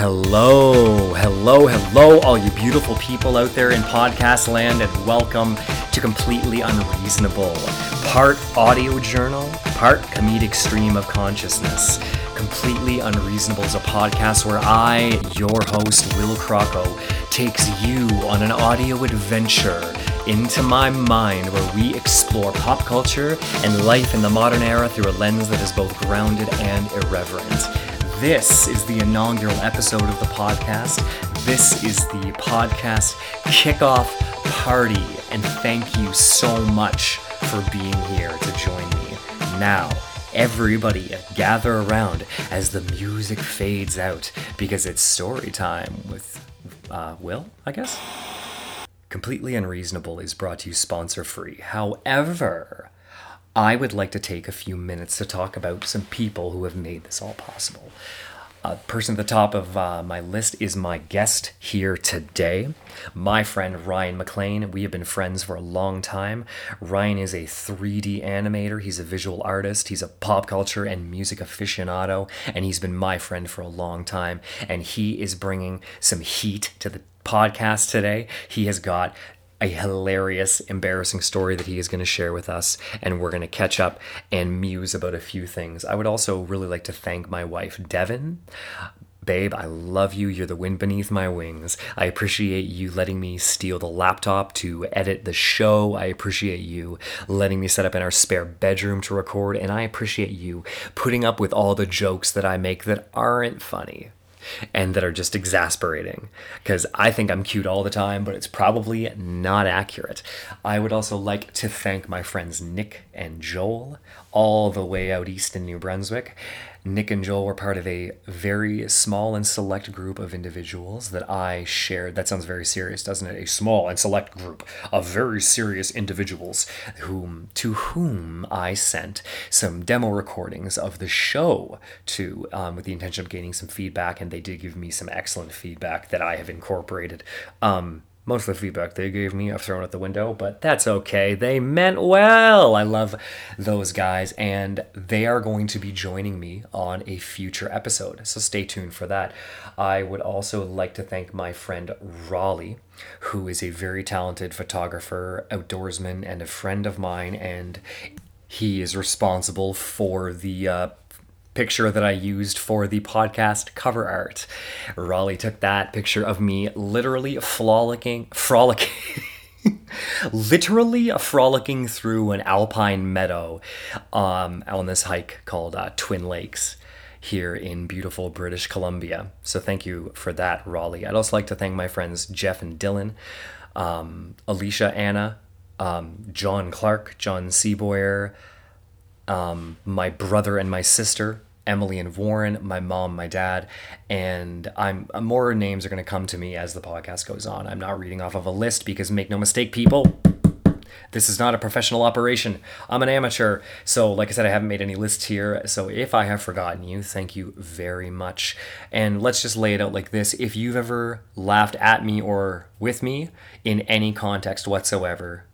Hello, hello, hello, all you beautiful people out there in podcast land, and welcome to Completely Unreasonable. Part audio journal, part comedic stream of consciousness. Completely Unreasonable is a podcast where I, your host, Will Crocco, takes you on an audio adventure into my mind where we explore pop culture and life in the modern era through a lens that is both grounded and irreverent. This is the inaugural episode of the podcast. This is the podcast kickoff party, and thank you so much for being here to join me. Now, everybody gather around as the music fades out because it's story time with uh, Will, I guess? Completely Unreasonable is brought to you sponsor free. However, I would like to take a few minutes to talk about some people who have made this all possible. A person at the top of uh, my list is my guest here today, my friend Ryan McLean. We have been friends for a long time. Ryan is a 3D animator, he's a visual artist, he's a pop culture and music aficionado, and he's been my friend for a long time. And he is bringing some heat to the podcast today. He has got a hilarious, embarrassing story that he is going to share with us, and we're going to catch up and muse about a few things. I would also really like to thank my wife, Devin. Babe, I love you. You're the wind beneath my wings. I appreciate you letting me steal the laptop to edit the show. I appreciate you letting me set up in our spare bedroom to record. And I appreciate you putting up with all the jokes that I make that aren't funny and that are just exasperating because I think I'm cute all the time, but it's probably not accurate. I would also like to thank my friends Nick and Joel, all the way out east in New Brunswick. Nick and Joel were part of a very small and select group of individuals that I shared. That sounds very serious, doesn't it? A small and select group of very serious individuals whom to whom I sent some demo recordings of the show to um, with the intention of gaining some feedback, and they did give me some excellent feedback that I have incorporated. Um, most of the feedback they gave me I've thrown out the window, but that's okay. They meant well. I love those guys, and they are going to be joining me on a future episode. So stay tuned for that. I would also like to thank my friend Raleigh, who is a very talented photographer, outdoorsman, and a friend of mine, and he is responsible for the uh, picture that I used for the podcast cover art. Raleigh took that picture of me literally frolicking, frolicking. literally frolicking through an alpine meadow um, on this hike called uh, Twin Lakes here in beautiful British Columbia. So thank you for that, Raleigh. I'd also like to thank my friends Jeff and Dylan, um, Alicia, Anna, um, John Clark, John Seaboyer, um, my brother and my sister, Emily and Warren, my mom, my dad, and I'm more names are going to come to me as the podcast goes on. I'm not reading off of a list because make no mistake, people, this is not a professional operation. I'm an amateur. So, like I said, I haven't made any lists here. So, if I have forgotten you, thank you very much. And let's just lay it out like this if you've ever laughed at me or with me in any context whatsoever,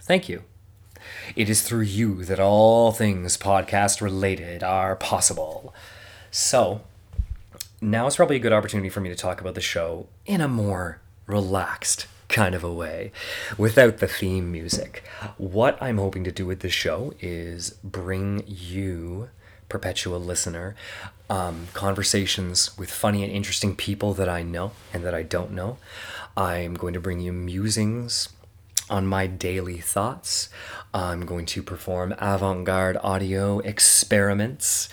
thank you. It is through you that all things podcast related are possible. So, now is probably a good opportunity for me to talk about the show in a more relaxed kind of a way without the theme music. What I'm hoping to do with this show is bring you, perpetual listener, um, conversations with funny and interesting people that I know and that I don't know. I'm going to bring you musings on my daily thoughts. I'm going to perform avant garde audio experiments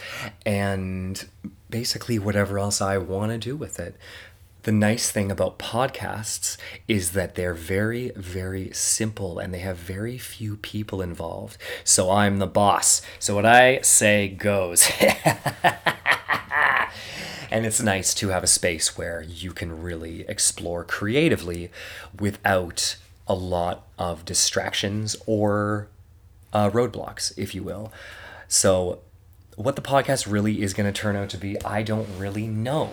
and basically whatever else I want to do with it. The nice thing about podcasts is that they're very, very simple and they have very few people involved. So I'm the boss. So what I say goes. and it's nice to have a space where you can really explore creatively without a lot of distractions or uh, roadblocks, if you will. So, what the podcast really is going to turn out to be, I don't really know.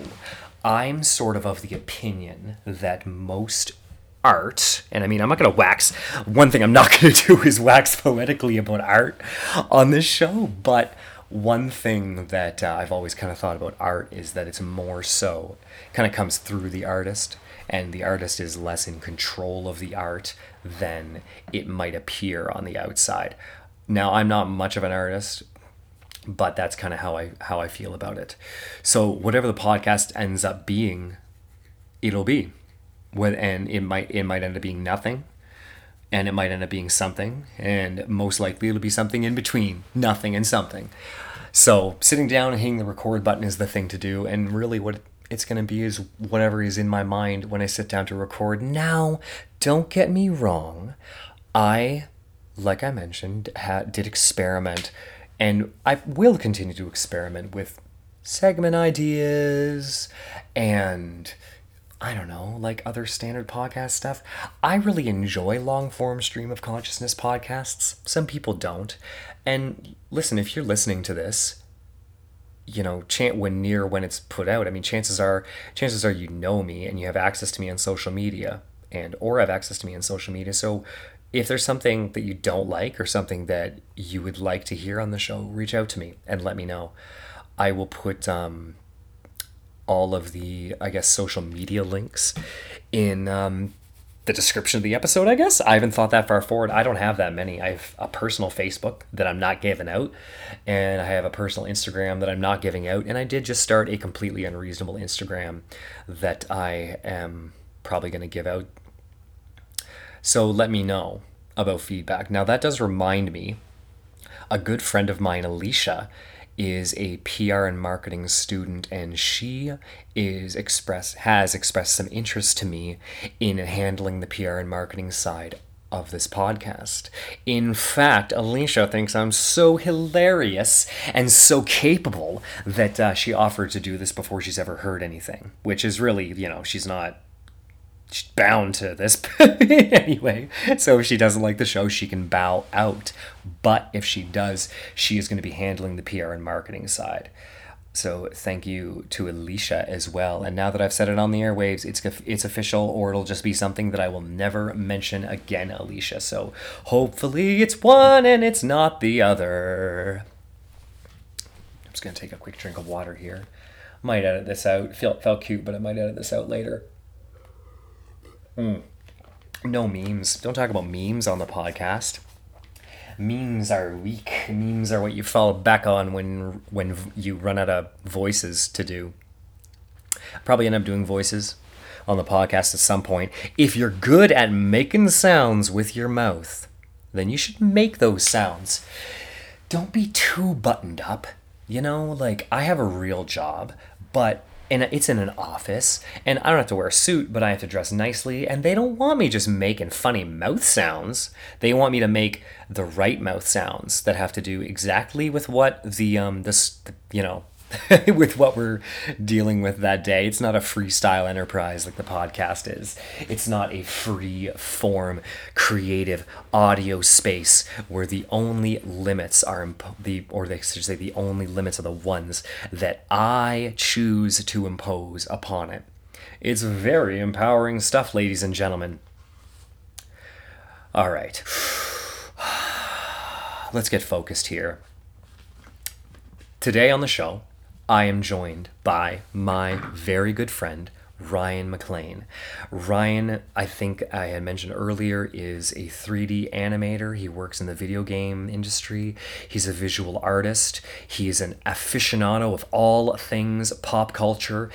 I'm sort of of the opinion that most art, and I mean, I'm not going to wax, one thing I'm not going to do is wax poetically about art on this show, but one thing that uh, I've always kind of thought about art is that it's more so, kind of comes through the artist, and the artist is less in control of the art than it might appear on the outside. Now, I'm not much of an artist, but that's kind of how I how I feel about it. So whatever the podcast ends up being, it'll be. When, and it might it might end up being nothing and it might end up being something and most likely it'll be something in between nothing and something so sitting down and hitting the record button is the thing to do and really what it's going to be is whatever is in my mind when i sit down to record now don't get me wrong i like i mentioned ha- did experiment and i will continue to experiment with segment ideas and I don't know, like other standard podcast stuff. I really enjoy long form stream of consciousness podcasts. Some people don't. And listen, if you're listening to this, you know, chant when near when it's put out, I mean, chances are, chances are you know me and you have access to me on social media and or have access to me on social media. So if there's something that you don't like or something that you would like to hear on the show, reach out to me and let me know. I will put um, all of the, I guess, social media links in um, the description of the episode, I guess. I haven't thought that far forward. I don't have that many. I have a personal Facebook that I'm not giving out, and I have a personal Instagram that I'm not giving out, and I did just start a completely unreasonable Instagram that I am probably going to give out. So let me know about feedback. Now, that does remind me a good friend of mine, Alicia, is a PR and marketing student and she is express has expressed some interest to me in handling the PR and marketing side of this podcast. In fact, Alicia thinks I'm so hilarious and so capable that uh, she offered to do this before she's ever heard anything, which is really, you know, she's not bound to this anyway. So if she doesn't like the show, she can bow out. But if she does, she is going to be handling the PR and marketing side. So thank you to Alicia as well. And now that I've said it on the airwaves, it's it's official, or it'll just be something that I will never mention again, Alicia. So hopefully it's one and it's not the other. I'm just gonna take a quick drink of water here. Might edit this out. Felt felt cute, but I might edit this out later. Mm. No memes. Don't talk about memes on the podcast. Memes are weak. Memes are what you fall back on when when you run out of voices to do. Probably end up doing voices on the podcast at some point. If you're good at making sounds with your mouth, then you should make those sounds. Don't be too buttoned up. You know, like I have a real job, but and it's in an office and I don't have to wear a suit, but I have to dress nicely. And they don't want me just making funny mouth sounds. They want me to make the right mouth sounds that have to do exactly with what the um this you know with what we're dealing with that day. It's not a freestyle enterprise like the podcast is. It's not a free form creative audio space where the only limits are imp- the or they should say the only limits are the ones that I choose to impose upon it. It's very empowering stuff, ladies and gentlemen. All right. Let's get focused here. Today on the show, I am joined by my very good friend, Ryan McLean. Ryan, I think I had mentioned earlier, is a 3D animator. He works in the video game industry. He's a visual artist. He is an aficionado of all things pop culture,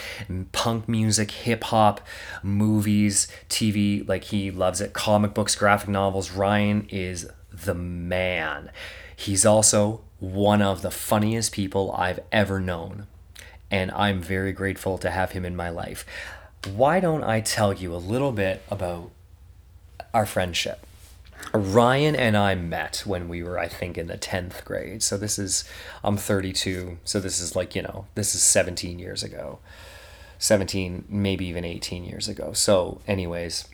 punk music, hip hop, movies, TV. Like he loves it. Comic books, graphic novels. Ryan is the man. He's also one of the funniest people I've ever known, and I'm very grateful to have him in my life. Why don't I tell you a little bit about our friendship? Ryan and I met when we were, I think, in the 10th grade. So this is, I'm 32. So this is like, you know, this is 17 years ago. 17, maybe even 18 years ago. So, anyways,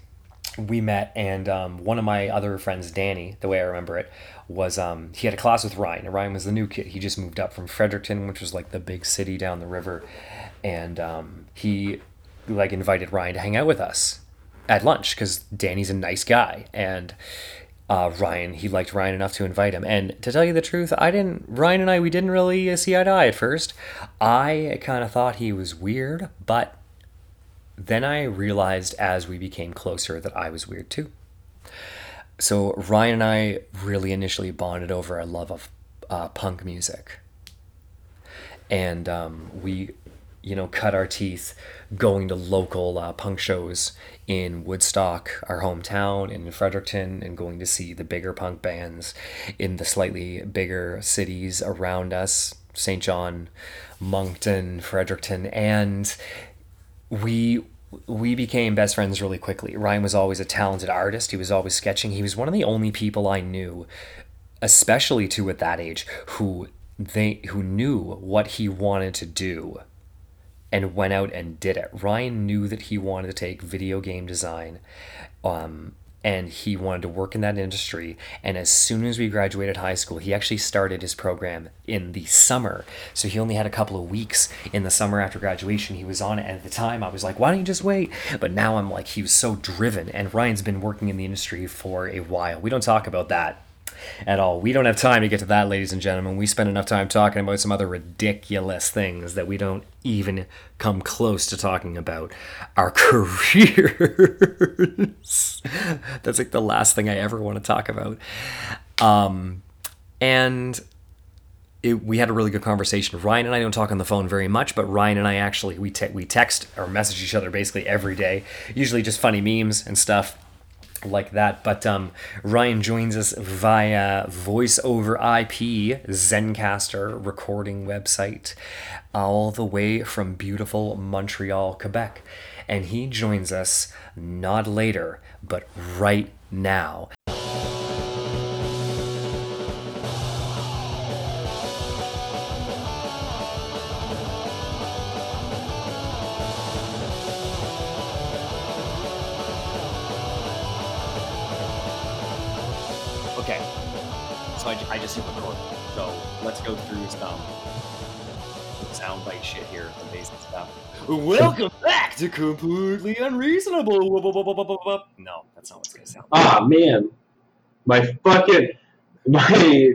we met, and um, one of my other friends, Danny, the way I remember it, was um, he had a class with Ryan. And Ryan was the new kid. He just moved up from Fredericton, which was like the big city down the river, and um, he like invited Ryan to hang out with us at lunch because Danny's a nice guy, and uh, Ryan he liked Ryan enough to invite him. And to tell you the truth, I didn't. Ryan and I we didn't really uh, see eye to eye at first. I kind of thought he was weird, but then I realized as we became closer that I was weird too. So Ryan and I really initially bonded over a love of uh, punk music, and um, we, you know, cut our teeth going to local uh, punk shows in Woodstock, our hometown, and in Fredericton, and going to see the bigger punk bands in the slightly bigger cities around us, St. John, Moncton, Fredericton, and we we became best friends really quickly. Ryan was always a talented artist. He was always sketching. He was one of the only people I knew, especially too at that age, who they who knew what he wanted to do and went out and did it. Ryan knew that he wanted to take video game design um, and he wanted to work in that industry. And as soon as we graduated high school, he actually started his program in the summer. So he only had a couple of weeks in the summer after graduation. He was on it. And at the time, I was like, why don't you just wait? But now I'm like, he was so driven. And Ryan's been working in the industry for a while. We don't talk about that at all. We don't have time to get to that, ladies and gentlemen. We spend enough time talking about some other ridiculous things that we don't even come close to talking about our careers. That's like the last thing I ever want to talk about. Um, and it, we had a really good conversation. Ryan and I don't talk on the phone very much, but Ryan and I actually we te- we text or message each other basically every day. Usually just funny memes and stuff like that. But um, Ryan joins us via voice over IP Zencastr recording website, all the way from beautiful Montreal, Quebec. And he joins us not later, but right now. To Completely Unreasonable. No, that's not what it's gonna sound. like. Ah man, my fucking my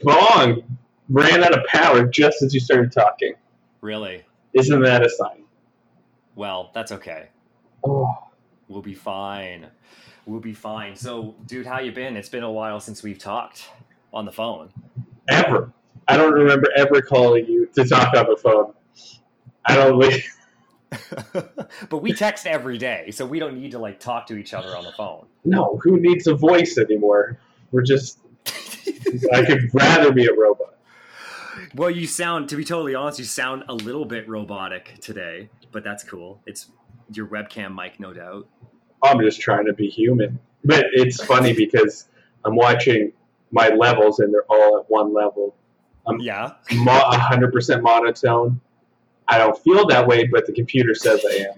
bong ran out of power just as you started talking. Really? Isn't that a sign? Well, that's okay. Oh, We'll be fine. We'll be fine. So, dude, how you been? It's been a while since we've talked on the phone. ever. I don't remember ever calling you to talk on the phone. I don't. Like, but we text every day, so we don't need to like talk to each other on the phone. no, who needs a voice anymore? We're just. I could rather be a robot. Well, you sound, to be totally honest, you sound a little bit robotic today, but that's cool. It's your webcam mic, no doubt. I'm just trying to be human. But it's funny because I'm watching my levels and they're all at one level. I'm Yeah. Mo- 100% monotone. I don't feel that way, but the computer says I am.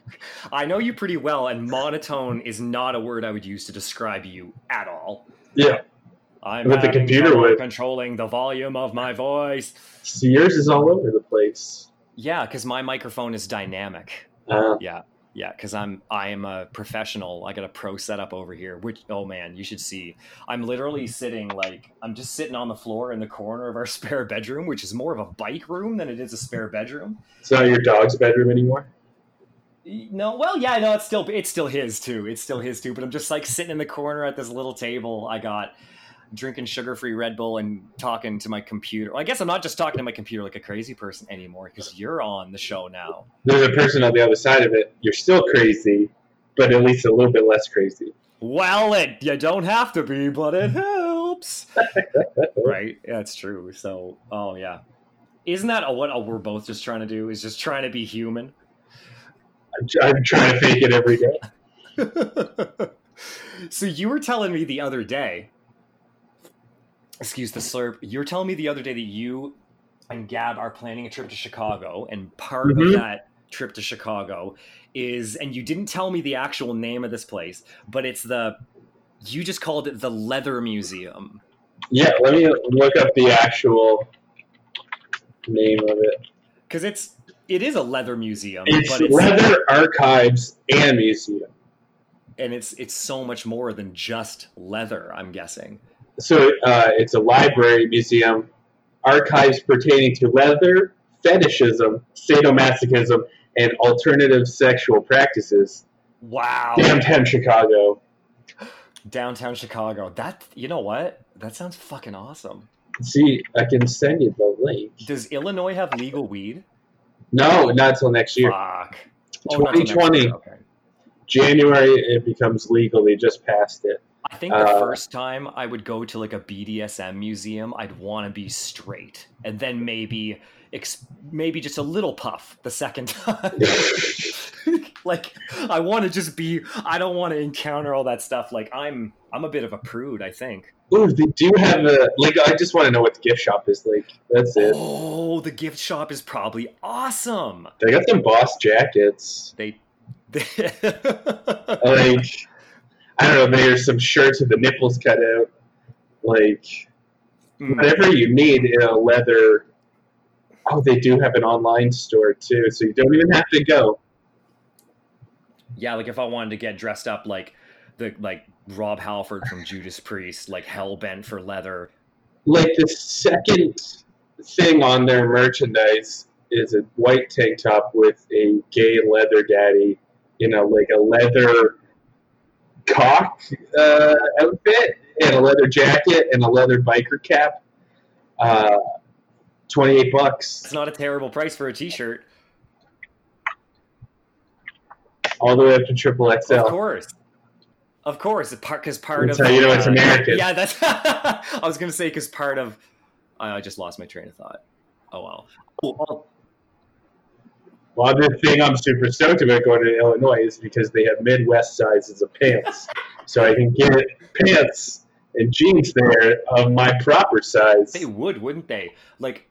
I know you pretty well, and monotone is not a word I would use to describe you at all. Yeah. I'm But the computer would. controlling the volume of my voice. So yours is all over the place. Yeah, because my microphone is dynamic. Uh, Yeah, yeah, because I'm I am a professional. I got a pro setup over here. Which oh man, you should see. I'm literally mm-hmm. sitting like I'm just sitting on the floor in the corner of our spare bedroom, which is more of a bike room than it is a spare bedroom. it's not your dog's bedroom anymore. No, well, yeah, no, it's still it's still his too. It's still his too. But I'm just like sitting in the corner at this little table. I got drinking sugar-free Red Bull and talking to my computer. I guess I'm not just talking to my computer like a crazy person anymore because you're on the show now. There's a person on the other side of it. You're still crazy, but at least a little bit less crazy. Well, it you don't have to be, but it helps. right? Yeah, true. So, oh yeah, isn't that what we're both just trying to do? Is just trying to be human. I'm trying to fake it every day. so you were telling me the other day. Excuse the slurp. You were telling me the other day that you and Gab are planning a trip to Chicago, and part Mhm. of that trip to Chicago is, and you didn't tell me the actual name of this place, but it's the, you just called it the Leather Museum. Yeah, let me look up the actual name of it. Because it's, it is a leather museum, It's but it's, Leather Archives and Museum. and it's, it's so much more than just leather, I'm guessing. So uh, it's a library museum, archives pertaining to leather, fetishism, sadomasochism, and alternative sexual practices. Wow. Downtown Chicago. Downtown Chicago. That, you know what? That sounds fucking awesome. See, I can send you the link. Does Illinois have legal weed? No, not till next year. Fuck. Oh, not next 2020. year, Okay. January, it becomes legal. They just passed it. I think the Uh, first time I would go to like a BDSM museum, I'd want to be straight, and then maybe, ex- maybe just a little puff the second time. like I want to just be. I don't want to encounter all that stuff. Like I'm, I'm a bit of a prude. I think. Ooh, they do have a like. I just want to know what the gift shop is like. That's it. Oh, the gift shop is probably awesome. They got some boss jackets. They. they Like, I don't know. Maybe there's some shirts with the nipples cut out. Like, Mm. whatever you need in a leather. Oh, they do have an online store too, so you don't even have to go. Yeah, like if I wanted to get dressed up like the like Rob Halford from Judas Priest, like hell bent for leather. Like the second thing on their merchandise is a white tank top with a gay leather daddy in a like a leather cock uh, outfit and a leather jacket and a leather biker cap. Uh, Twenty eight bucks It's not a terrible price for a T-shirt. all the way up to triple XL. Of course, of course, because part That's of how you know it's uh, American. Yeah, that's. I was gonna say because part of. I just lost my train of thought. Oh well. Oh, Well, the thing I'm super stoked about going to Illinois is because they have Midwest sizes of pants, so I can get pants and jeans there of my proper size. they would, wouldn't they? Like,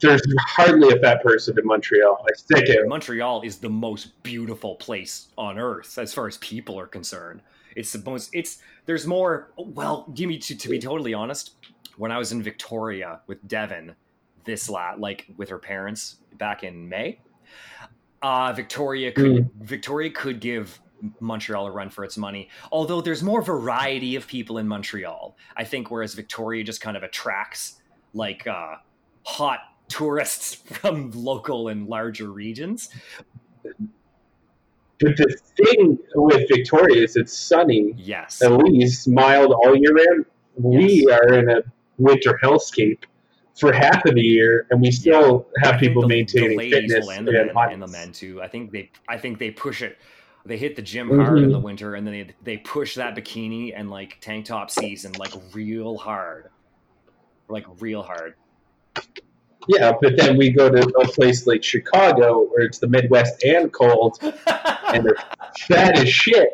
There's hardly a fat person in Montreal. I stick it. Montreal is the most beautiful place on earth as far as people are concerned. It's the most. It's there's more. Well, give me to, to be totally honest. When I was in Victoria with Devon, this lat like with her parents back in May, uh, Victoria could Victoria could give Montreal a run for its money. Although there's more variety of people in Montreal, I think. Whereas Victoria just kind of attracts like uh, hot tourists from local and larger regions. But the thing with Victoria is it's sunny, Yes. at least mild all year round. We Yes. are in a winter hellscape for half of the year, and we still have people the- maintaining the fitness and the, and men, and the men too. I think they I think they push it. They hit the gym hard in Mhm. the winter, and then they they push that bikini and like tank top season like real hard, like real hard. Yeah, but then we go to a place like Chicago where it's the Midwest and cold, and they're fat as shit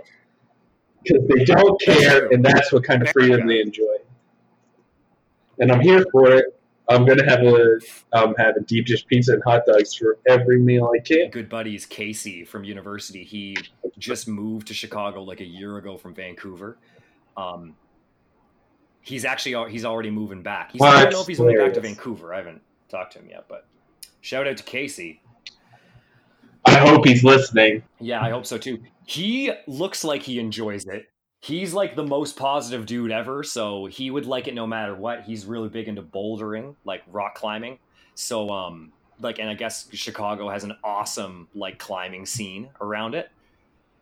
because they don't care, and that's what kind of freedom they enjoy. And I'm here for it. I'm gonna have a um, have a deep dish pizza and hot dogs for every meal I can. Good buddies Casey from university. He just moved to Chicago like a year ago from Vancouver. Um, he's actually he's already moving back. He's, I don't know if he's moving back to Vancouver. I haven't talked to him yet, but shout out to Casey. I hope he's listening. Yeah, I hope so too. He looks like he enjoys it. He's like the most positive dude ever, so he would like it no matter what. He's really big into bouldering, like rock climbing. So um like and I guess Chicago has an awesome like climbing scene around it.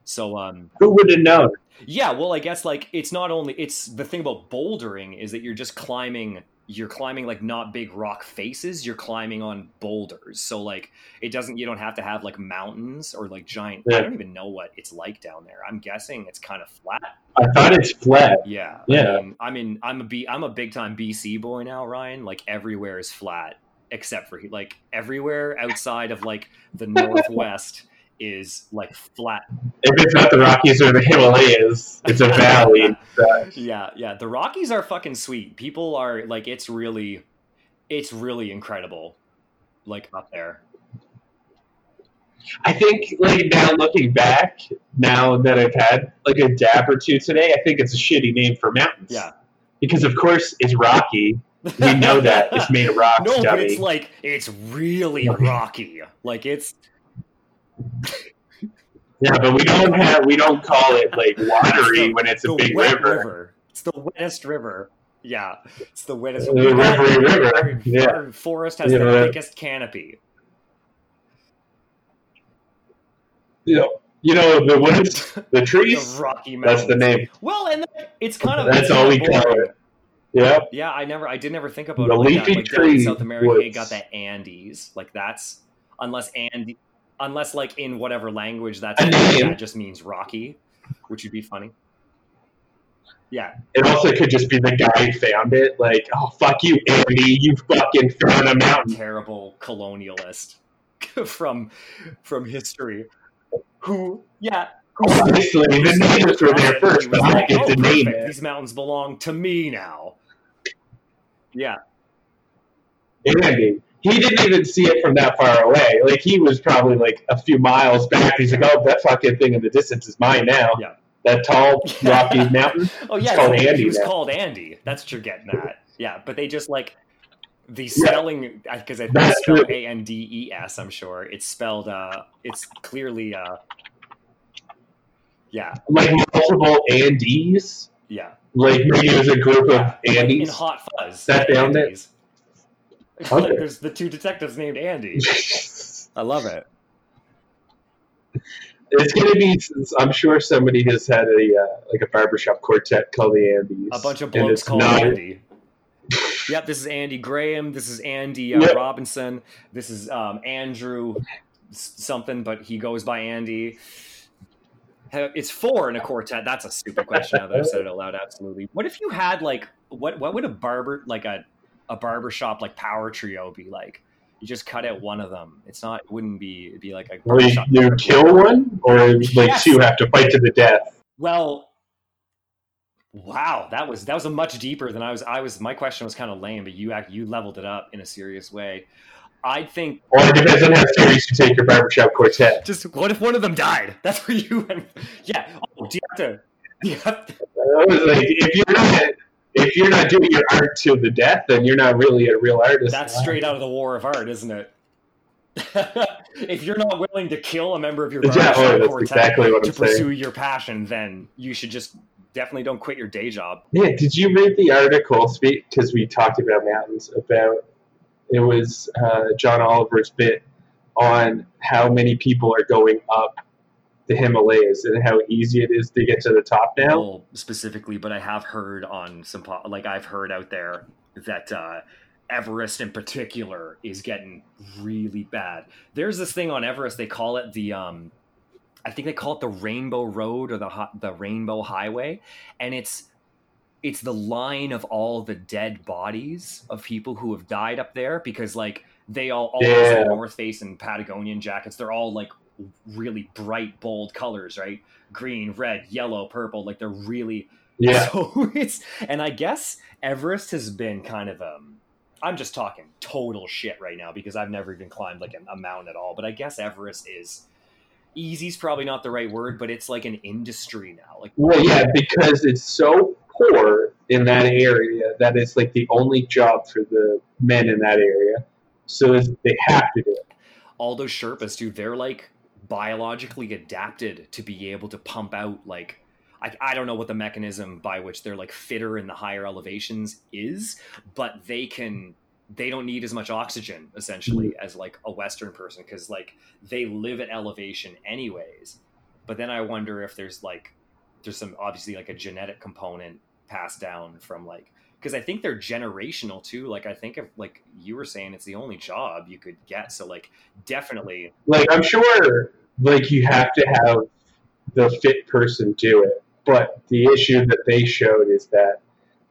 So um Who would have known? yeah, well I guess like it's not only it's the thing about bouldering is that you're just climbing you're climbing like not big rock faces, you're climbing on boulders. So like it doesn't you don't have to have like mountains or like giant I don't even know what it's like down there. I'm guessing it's kind of flat. I thought it's flat. Yeah. Yeah. I mean, I mean I'm a B I'm a big time BC boy now, Ryan. Like everywhere is flat except for like everywhere outside of like the northwest is like flat If it's not the Rockies or the Himalayas, it's a valley. yeah, yeah. The Rockies are fucking sweet. People are like, it's really, it's really incredible. Like up there. I think like now looking back, now that I've had like a dab or two today, I think it's a shitty name for mountains. Yeah. Because of course it's rocky. We know that it's made of rocks, no, but it's like it's really rocky. Like it's yeah, but we don't have we don't call it like watery when it's a big wet river. It's the wettest river. Yeah, it's the wettest. The river, Our, yeah. forest has You the know biggest canopy. You know, you know the woods, the The trees. Rocky Mountains. That's the name. Well, and it's kind of That's all we call it. Yeah. Yeah, I never, I did never think about The it like leafy that. Like down in tree South America, woods. got the Andes. Like that's unless Andy, unless like in whatever language that's that just means rocky, which would be funny. Yeah, It also could just be the guy who found it. Like, oh fuck you, Andy, you fucking found a mountain. terrible colonialist from from history. Who, yeah, who Obviously, the neighbors were there first, but I get "Oh, name. These mountains belong to me now. Yeah, Andy. He didn't even see it from that far away. Like he was probably like a few miles back. He's like, "Oh, that fucking thing in the distance is mine now." Yeah. That tall, rocky mountain. Oh yeah, It's called Andy he was now. called Andy. That's what you're getting at. Yeah, but they just like the spelling because I think it's spelled. A N D E S. I'm sure it's spelled. uh It's clearly. uh Yeah, Like multiple Andes. yeah. Like maybe it was a group yeah. of Like in Hot Fuzz. That the found it? Andys. Okay. There's the two detectives named Andy. I love it. It's gonna be. I'm sure somebody has had a uh, like a barbershop quartet called the Andes. A bunch of blokes called not- Andy. Yep, this is Andy Graham. This is Andy uh, Yep. Robinson. This is um, Andrew something, but he goes by Andy. It's four in a quartet. That's a stupid question now that I've said it out loud. Absolutely. What if you had like what? What would a barber like a a barber shop like power trio be like? You just cut out one of them. It's not. It wouldn't be. It'd be like a Or you, barbershop you kill one, or like Yes. two have to fight to the death. Well, wow, that was that was a much deeper than I was. I was my question was kind of lame, but you act you leveled it up in a serious way. I think Or it depends on how serious you take your barbershop quartet. just what if one of them died? That's where you went. Yeah. Oh, do you have to? Do you have to I was like, if you're not if you're not doing your art to the death, then you're not really a real artist. that's straight out of the War of Art, isn't it? if you're not willing to kill a member of your Yeah, oh, quartet exactly what to I'm saying. pursue your passion, then you should just definitely don't quit your day job. Yeah, did you read the article? Speak because we talked about mountains. About it was uh, John Oliver's bit on how many people are going up the Himalayas and how easy it is to get to the top now. Specifically, but I have heard on some like I've heard out there that uh, Everest in particular is getting really bad. There's this thing on Everest they call it the um, I think they call it the Rainbow Road or the the Rainbow Highway, and it's it's the line of all the dead bodies of people who have died up there because like they all all those Yeah. North Face and Patagonian jackets they're all like really bright bold colors right green red yellow purple like they're really Yeah, so it's and I guess Everest has been kind of um I'm just talking total shit right now because I've never even climbed like a, a mountain at all. But I guess Everest is easy's probably not the right word, but it's like an industry now. Like well, yeah, because it's so poor in that area that it's like the only job for the men in that area. So they have to do it. all those Sherpas, dude, they're like biologically adapted to be able to pump out like I, I don't know what the mechanism by which they're like fitter in the higher elevations is, but they can they don't need as much oxygen essentially as like a Western person because like they live at elevation anyways. But then I wonder if there's like there's some obviously like a genetic component passed down from like because I think they're generational too. Like I think if like you were saying, it's the only job you could get. So like definitely, like I'm sure like you have to have the fit person do it. But the issue that they showed is that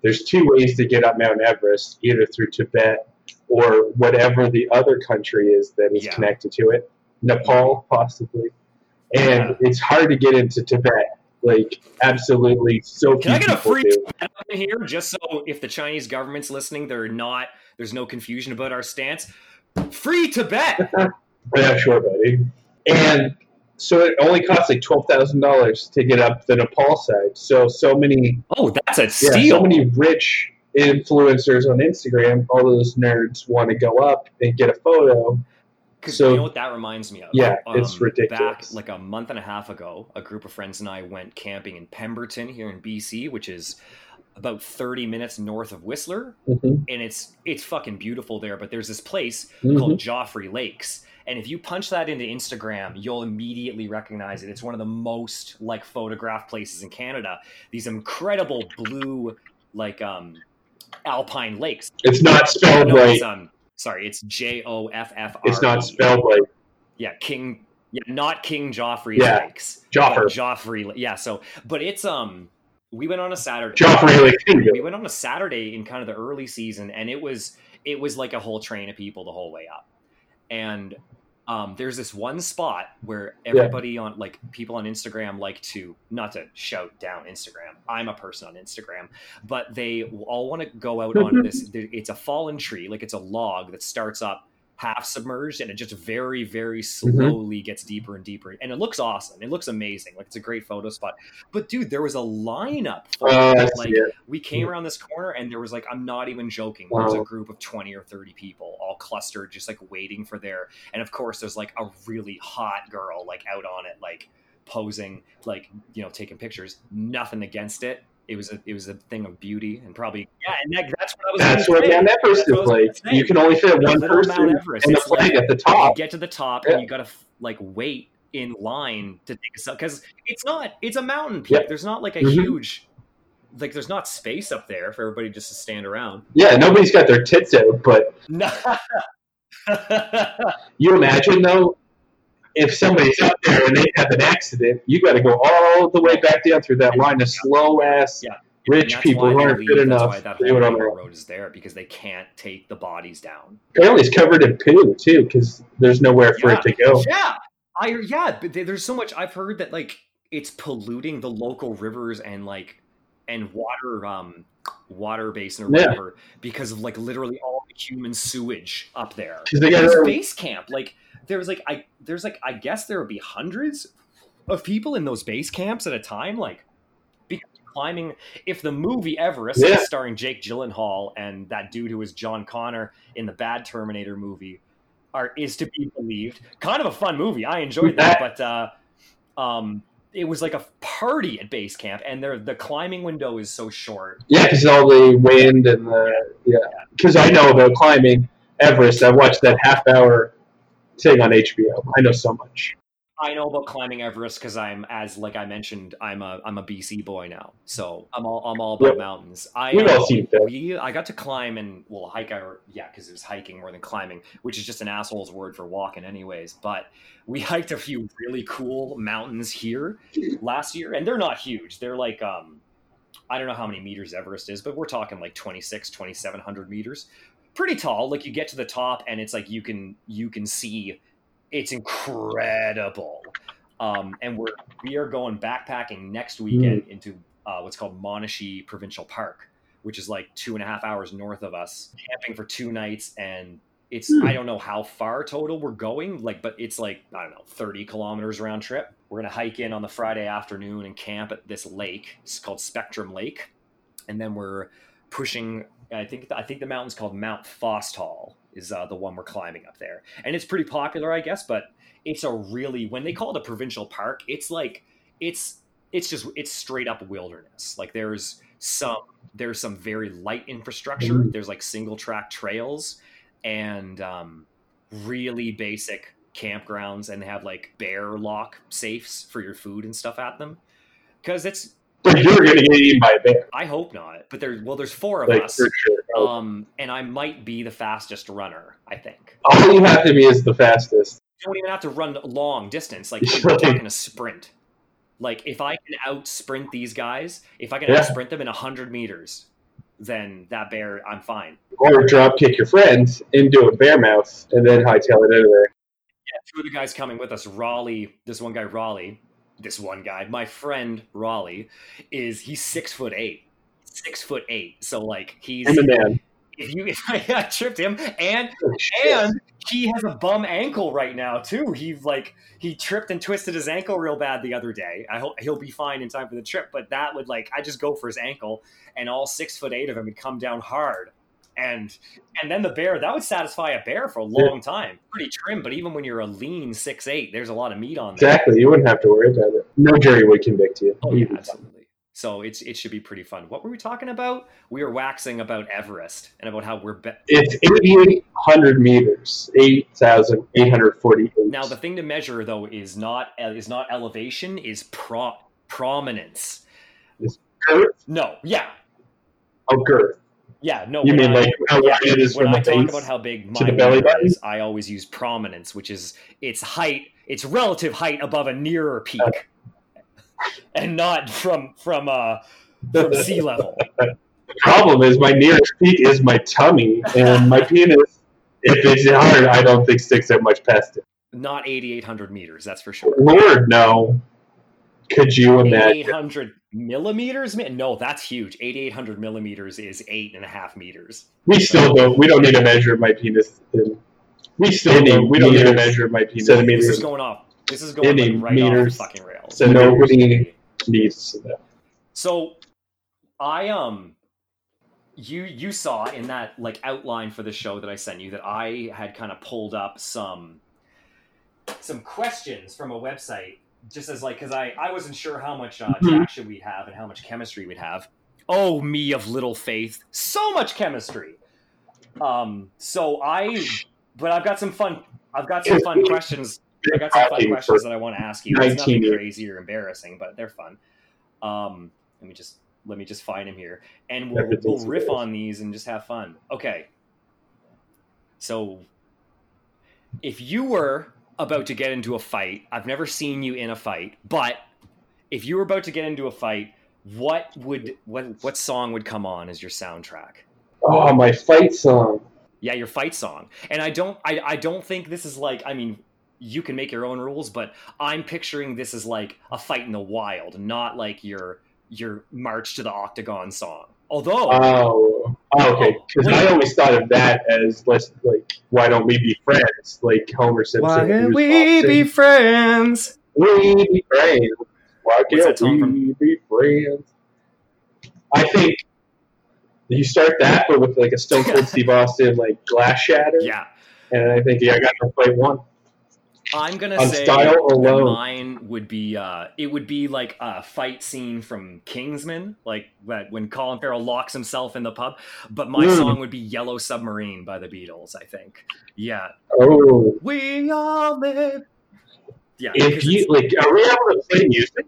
there's two ways to get up Mount Everest, either through Tibet or whatever the other country is that is Yeah. connected to it. Nepal possibly. And Yeah. it's hard to get into Tibet. Like absolutely so can I get a free here just so if the Chinese government's listening, they're not. There's no confusion about our stance. Free Tibet. Yeah, sure, buddy. and so it only costs like twelve thousand dollars to get up the Nepal side. So so many Oh, that's a yeah, steal. so many rich influencers on Instagram. All those nerds want to go up and get a photo. 'Cause So- you know what that reminds me of? Um, Yeah, it's Back ridiculous. like a month and a half ago, a group of friends and I went camping in Pemberton here in BC, which is about 30 minutes north of Whistler, Mhm, and it's it's fucking beautiful there. But there's this place mhm. called Joffre Lakes, and if you punch that into Instagram, you'll immediately recognize it. It's one of the most like photographed places in Canada. These incredible blue like um alpine lakes. It's not spelled No, right. it's um sorry, it's J O F F R. It's not spelled right. Yeah, King. Yeah, not King Joffrey Yeah, lakes. Joffrey. Joffrey. Yeah. So, but it's um, we went on a Saturday. Joffrey. We went on a Saturday in kind of the early season, and it was it was like a whole train of people the whole way up. And um, there's this one spot where everybody on like people on Instagram like to not to shout down Instagram. I'm a person on Instagram, but they all want to go out on this. It's a fallen tree, like it's a log that starts up half submerged and it just very very slowly gets deeper and deeper. And it looks awesome. It looks amazing. Like it's a great photo spot. But dude there was a lineup for Uh, I it. see like it. we came around this corner and there was like i'm not even joking there was a group of 20 or 30 people all clustered just like waiting for their and of course there's like a really hot girl like out on it like posing like you know taking pictures. Nothing against it it was a it was a thing of beauty and probably yeah and that, that's what i was That's gonna what say. Mount Everest That's what I is like. You can only fit one person Everest, and the it's like- flag at the you top. get to the top Yeah. and you gotta like wait in line to take a selfie because it's not it's a mountain peak Yeah. there's not like a Mhm. huge like there's not space up there for everybody just to stand around Yeah, nobody's got their tits out, but you imagine though, if somebody's out there and they have an accident, you got to go all the way back down through that line of slow ass Yeah. rich people who aren't good fit that's enough why that to do whole it on their railroad own. road is there because they can't take the bodies down Apparently, it's covered in poo too, because there's nowhere for it to go. Yeah, I yeah, but there's so much I've heard that like it's polluting the local rivers and like and water um water basin or Yeah. whatever because of like literally all the human sewage up there. Because they got base camp, like there was like I there's like I guess there would be hundreds of people in those base camps at a time, like climbing. If the movie Everest, Yeah. starring Jake Gyllenhaal and that dude who was John Connor in the bad Terminator movie, are is to be believed. Kind of a fun movie. I enjoyed that, but uh, um, it was like a party at base camp, and there the climbing window is so short. yeah, because all the wind and the yeah. Because I know about climbing Everest. I watched that half hour thing on HBO. I know so much. I know about climbing Everest because I'm, as like I mentioned, I'm a I'm a BC boy now, so I'm all I'm all about Yep. mountains. I We've all uh, seen that. we I got to climb and well hike or yeah because it was hiking more than climbing, which is just an asshole's word for walking, anyways. But we hiked a few really cool mountains here last year, and they're not huge. They're like um I don't know how many meters Everest is, but we're talking like 26, 2700 meters. Pretty tall. Like you get to the top and it's like you can you can see it's incredible. Um, and we're we are going backpacking next weekend into uh, what's called Monashee Provincial Park, which is like two and a half hours north of us, camping for two nights, and it's Hmm. I don't know how far total we're going, like, but it's like I don't know, thirty kilometers round trip. We're gonna hike in on the Friday afternoon and camp at this lake. It's called Spectrum Lake, and then we're pushing. I think I think the mountain's called Mount Fosthall is uh, the one we're climbing up there, and it's pretty popular, I guess. But it's a really when they call it a provincial park, it's like it's it's just it's straight up wilderness. Like there's some there's some very light infrastructure. Mhm. There's like single track trails and um, really basic campgrounds, and they have like bear lock safes for your food and stuff at them. Because it's you're going to get eaten by a bear, I hope not, but there well there's four of like us. sure. Um, and I might be the fastest runner. I think All you have to be is the fastest. you don't even have to run long distance. Like Right. we're talking a sprint. Like if I can out sprint these guys, if I can Yeah. out sprint them in hundred meters, then that bear, I'm fine. Or drop kick your friends into a bear mouth and then hightail it out of there. Yeah, Two of the guys coming with us, Raleigh. This one guy, Raleigh. This one guy, my friend Raleigh, is he's six foot eight. Six foot eight. So like he's I'm a man. if you if I tripped him and oh, and he has a bum ankle right now too. He like he tripped and twisted his ankle real bad the other day. I hope he'll be fine in time for the trip, but that would like I just go for his ankle and all six foot eight of him would come down hard. And and then the bear that would satisfy a bear for a long time. Pretty trim, but even when you're a lean six eight, there's a lot of meat on there. Exactly. You wouldn't have to worry about it. No jury would convict you. Oh yeah, absolutely. So it's it should be pretty fun. What were we talking about? We were waxing about Everest and about how we're be- It's 8,800 meters, 8,848. now the thing to measure though is not is not elevation is pro prominence. girth? No, yeah, Oh, girth. Yeah, no. You when mean I- like how yeah, it is when I the talk base? about how big my to the belly button? is, I always use prominence, which is its height, its relative height above a nearer peak, and not from from uh from sea level. The problem is my nearest peak is my tummy, and my penis, if it's hard, I don't think sticks that much past it. Not eighty eight hundred meters, that's for sure. Lord, no. Could you imagine? 8800 millimeters Man, no that's huge 8800 millimeters is eight and a half meters We still don't. We don't need to measure my penis. In, we still Any don't. We don't need to meters, measure my penis. centimeters. this is going off this is going like, right meters, off the fucking rails So nobody needs to know. so i um you you saw in that like outline for the show that i sent you that i had kind of pulled up some some questions from a website just as like because i i wasn't sure how much uh, Mhm. traction we'd have and how much chemistry we'd have. Oh me of little faith. So much chemistry. Um so i but i've got some fun i've got some fun questions. I got some fun questions that i want to ask you. It's nothing crazy or embarrassing but they're fun. Um let me just let me just find him here. And we'll, we'll riff on these and just have fun. Okay. So if you were about to get into a fight. I've never seen you in a fight but if you were about to get into a fight what would what what song would come on as your soundtrack? Oh, my fight song. yeah your fight song. And i don't i, I don't think this is like i mean you can make your own rules but i'm picturing this as like a fight in the wild not like your your march to the octagon song. Although Oh, oh okay. Because I always thought of that as less like, why don't we be friends? Like Homer Simpson. he was boxing. friends We be friends. Why can't we from? be friends? I think you start that, but with like a Stone Cold Steve Austin like glass shatter, yeah and I think yeah, I got to fight one. I'm gonna On say style alone. mine would be uh it would be like a fight scene from kingsman like that when colin farrell locks himself in the pub but my Mm. song would be yellow submarine by the beatles i think yeah Oh, We all live. Yeah. if you like, are we able to play music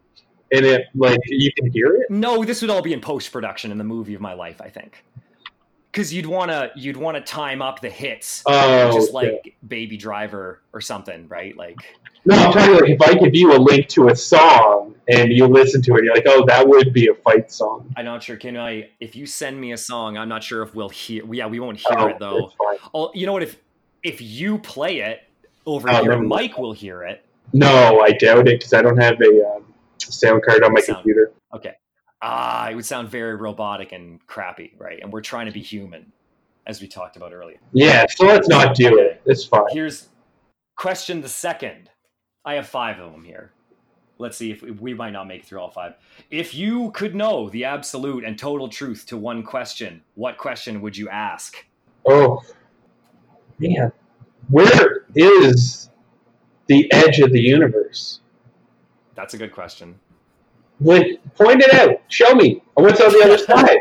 and if like you can hear it? no, this would all be in post production in the movie of my life, I think. Because you'd wanna you'd wanna time up the hits, Oh, just like Baby Driver or something, right? Like, no, I'm talking like if I give you a link to a song and you listen to it, you're like, oh, that would be a fight song. I'm not sure. Can I? If you send me a song, I'm not sure if we'll hear. Yeah, we won't hear Oh, it though. Oh, you know what? If if you play it over Oh, here. Mike will hear it. No, I doubt it because I don't have a um, sound card on my Sound. computer. Okay. Ah, it would sound very robotic and crappy, right? And we're trying to be human, as we talked about earlier. Yeah, so let's not do it. It's fine. Here's question the second. I have five of them here. Let's see if we might not make it through all five. If you could know the absolute and total truth to one question, what question would you ask? Oh, man. Where is the edge of the universe? That's a good question. Like, point it out. Show me. What's on the other side?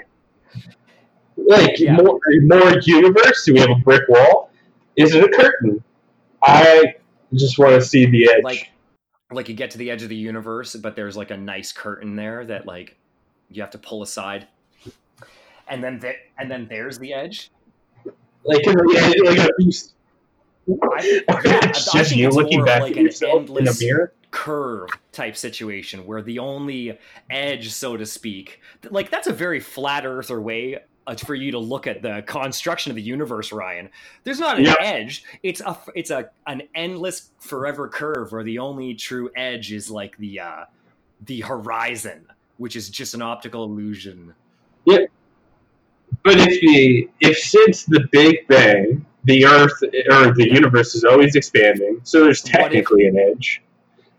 Like, Yeah. more, more universe? Do we have a brick wall? Is it a curtain? I just want to see the edge. Like, like you get to the edge of the universe, but there's like a nice curtain there that like you have to pull aside, and then th- and then there's the edge. like, yeah, like a beast. I yeah, it's I just you looking back like at yourself in the endless mirror. Curve type situation where the only edge, so to speak, like that's a very flat earther way uh, for you to look at the construction of the universe, Ryan. There's not an Yeah. edge; it's a it's a an endless forever curve where the only true edge is like the uh, the horizon, which is just an optical illusion. Yeah. But if the if since the Big Bang, the Earth or the universe is always expanding, so there's What if- technically an edge.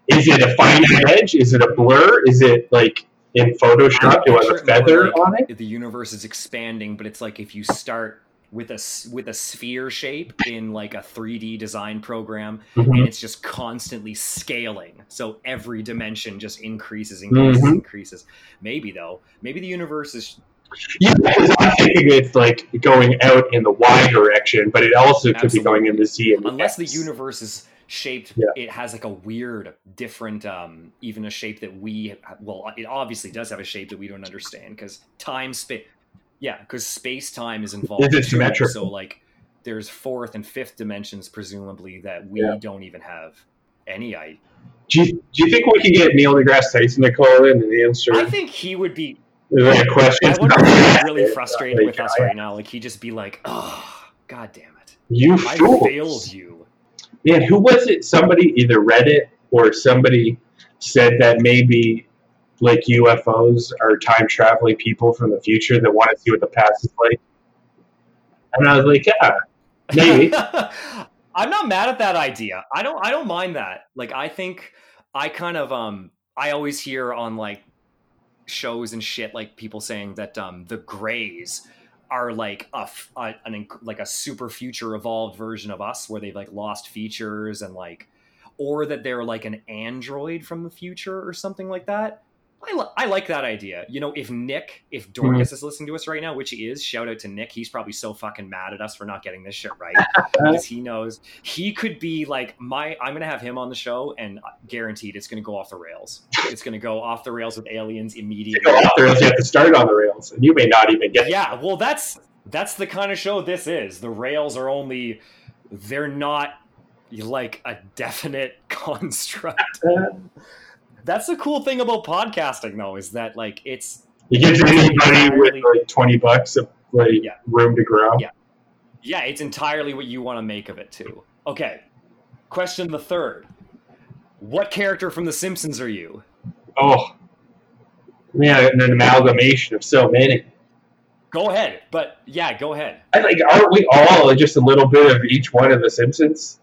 Is it a finite edge? Is it a blur? Is it like in Photoshop? Do I have a feather on it? The universe is expanding, but it's like if you start with a with a sphere shape in like a 3D design program, Mhm. and it's just constantly scaling. So every dimension just increases, increases, Mhm. increases. Maybe though, maybe the universe is Yeah, because I'm thinking it's like going out in the Y direction, but it also could be going in the Z unless the universe is shaped Yeah. it has like a weird different um even a shape that we well it obviously does have a shape that we don't understand because time space yeah because space time is involved Is it too. symmetrical? so like there's fourth and fifth dimensions presumably that we Yeah. don't even have any idea Do you, do you think we can get Neil deGrasse Tyson to call in and answer i think he would be like questions? i wonder if he's really frustrated with us right now like he'd just be like oh god damn it You i fools. failed you Man, who was it? Somebody either read it or somebody said that maybe like UFOs are time traveling people from the future that want to see what the past is like. And I was like, yeah, maybe. I'm not mad at that idea. I don't I don't mind that. Like I think I kind of um I always hear on like shows and shit like people saying that um the grays are like a, a- an like a super future evolved version of us where they've like lost features and like or that they're like an android from the future or something like that. I, li- I like that idea. You know, if Nick, if mm-hmm. Dorcas is listening to us right now, which he is, shout out to Nick. He's probably so fucking mad at us for not getting this shit right because he knows he could be like my. I'm gonna have him on the show, and uh, guaranteed it's gonna go off the rails. It's gonna go off the rails with aliens immediately. off the rails, you have to start on the rails, and you may not even get Yeah, well, that's that's the kind of show this is. The rails are only they're not like a definite construct. Uh, That's the cool thing about podcasting, though, is that like it's You give anybody with like twenty bucks of like Yeah. room to grow. Yeah. yeah, it's entirely what you want to make of it too. Okay, question the third: What character from The Simpsons are you? Oh, yeah, an amalgamation of so many. Go ahead, but yeah, go ahead. I like, aren't we all just a little bit of each one of the Simpsons?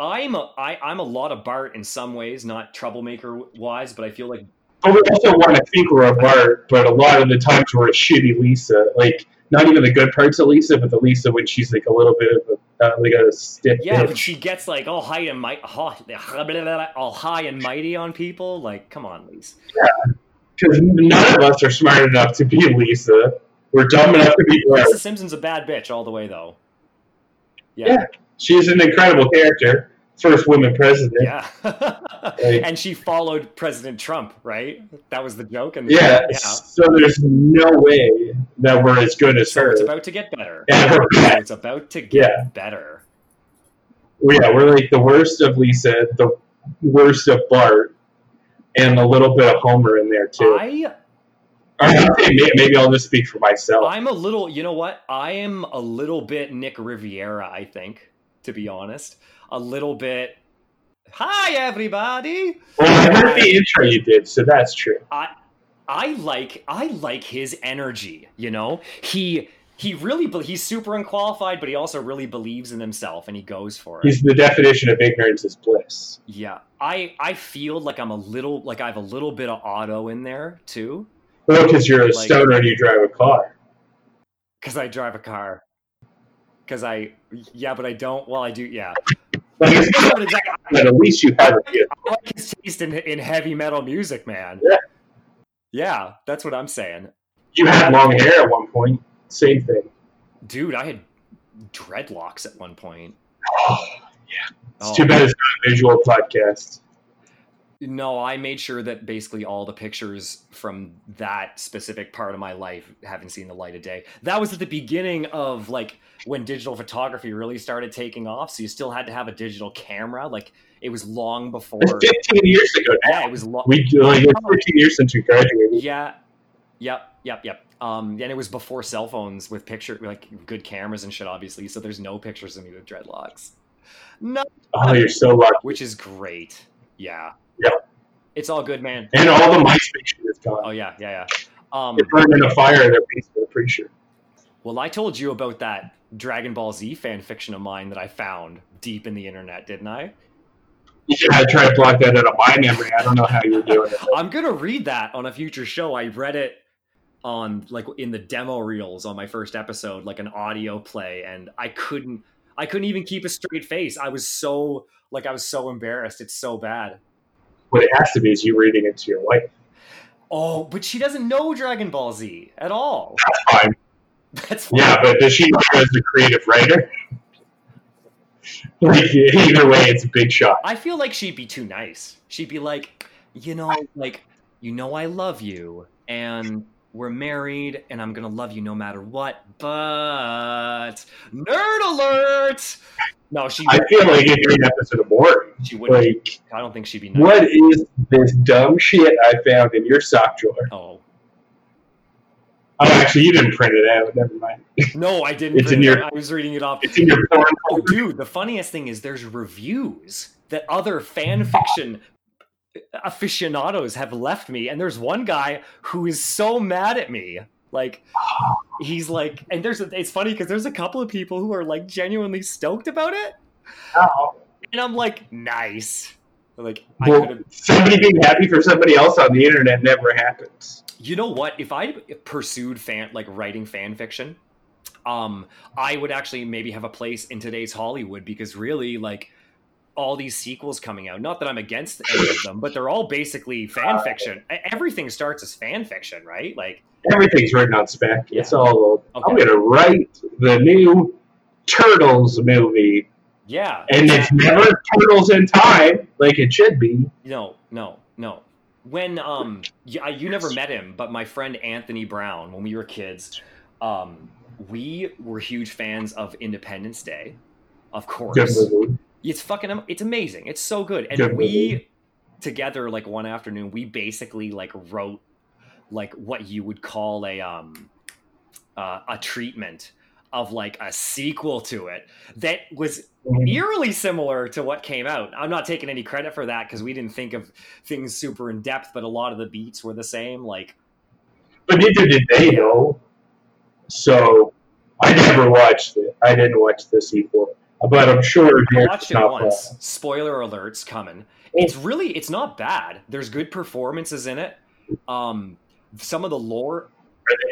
I'm a, I, I'm a lot of Bart in some ways, not troublemaker wise, but I feel like But we also want to think we're a Bart, but a lot of the times we're a shitty Lisa. Like, not even the good parts of Lisa, but the Lisa when she's like a little bit of a, uh, like a stiff Yeah, bitch. but she gets like all high and mighty, all high and mighty on people. Like, come on, Lise. Because none of us are smart enough to be Lisa. We're dumb enough to be Bart. Lisa Simpson's a bad bitch all the way, though. Yeah. She's an incredible character. First woman president. yeah. and she followed President Trump, right? That was the joke. And Yeah, yeah. So there's no way that we're as good as So her. it's about to get better. So it's about to get Yeah. better. yeah, we're like the worst of Lisa, the worst of Bart, and a little bit of Homer in there too. I maybe I'll just speak for myself. I'm a little, you know what? I am a little bit Nick Riviera, I think, to be honest. A little bit. Hi, everybody. well, I heard the intro you did, so that's true. I I like I like his energy. You know, he he really he's super unqualified, but he also really believes in himself and he goes for it. He's the definition of ignorance is bliss. yeah, I I feel like I'm a little like I have a little bit of Otto in there too Well, because you're a Like- stoner and you drive a car. because I drive a car. Because I yeah, but I don't. Well, I do. Yeah, Like, it's That's not not exactly- that at least you have vehicle. I like his taste in, in heavy metal music, man. Yeah. Yeah, that's what I'm saying. You had long hair at one point. Same thing. Dude, I had dreadlocks at one point. Oh, yeah. it's Oh. too bad it's not a visual podcast. No, I made sure that basically all the pictures from that specific part of my life haven't seen the light of day. That was at the beginning of like when digital photography really started taking off. So you still had to have a digital camera. Like it was long before. It's 15 years ago now. Yeah, it was long. We like it's 15 years since you graduated. Yeah. Yep. Yep. Yep. Um, and it was before cell phones with picture like good cameras and shit, obviously. So there's no pictures of me with dreadlocks. No, Oh, you're so lucky. which is great. Yeah. Yep. It's all good, man. And all the MySpace shit is gone. Oh yeah, yeah, yeah. Um, burned in a fire in their basement, I'm pretty sure. Well, I told you about that Dragon Ball Z fan fiction of mine that I found deep in the internet, didn't I? Yeah, I try to block that out of my memory. I don't know how you're doing it. I'm gonna read that on a future show. I read it on like in the demo reels on my first episode, like an audio play, and I couldn't I couldn't even keep a straight face. I was so like I was so embarrassed. It's so bad. What it has to be is you reading it to your wife. Oh, but she doesn't know Dragon Ball Z at all. That's fine. That's fine. Yeah, but does she know as the creative writer? like either way, it's a big shot. I feel like she'd be too nice. She'd be like, you know, like, you know, I love you, and we're married, and I'm gonna love you no matter what. But nerd alert! No, she. I feel like an episode of boring. she wouldn't. Like, I don't think she'd be nice. what is this dumb shit I found in your sock drawer? Oh Oh, actually, you didn't print it out. Never mind. no, I didn't. It's print in it your- out. I was reading it off. It's in your porn Oh, dude, the funniest thing is there's reviews that other fan fiction aficionados have left me, and there's one guy who is so mad at me. Like, he's like, and there's a, it's funny because there's a couple of people who are like genuinely stoked about it, Oh. and I'm like, nice. Like, I Well, have. somebody being happy for somebody else on the internet never happens. You know what? If I pursued fan like writing fan fiction, um, I would actually maybe have a place in today's Hollywood because really, like, all these sequels coming out. Not that I'm against any of them, but they're all basically fan fiction. Everything starts as fan fiction, right? Like, Everything's written on spec. Yeah. It's all. I'm gonna write the new Turtles movie, yeah, and it's never Turtles in time like it should be. no, no, no. When um, you, you never met him, but my friend Anthony Brown, when we were kids, um, we were huge fans of Independence Day, of course. Movie. It's fucking it's amazing. It's so good. And we together like one afternoon we basically like wrote like what you would call a um uh, a treatment of like a sequel to it that was eerily similar to what came out. I'm not taking any credit for that because we didn't think of things super in depth, but a lot of the beats were the same. Like But neither did they know. So I never watched it. I didn't watch the sequel, but I'm sure I watched it once. Spoiler alerts coming. It's really it's not bad. There's good performances in it. Um, some of the lore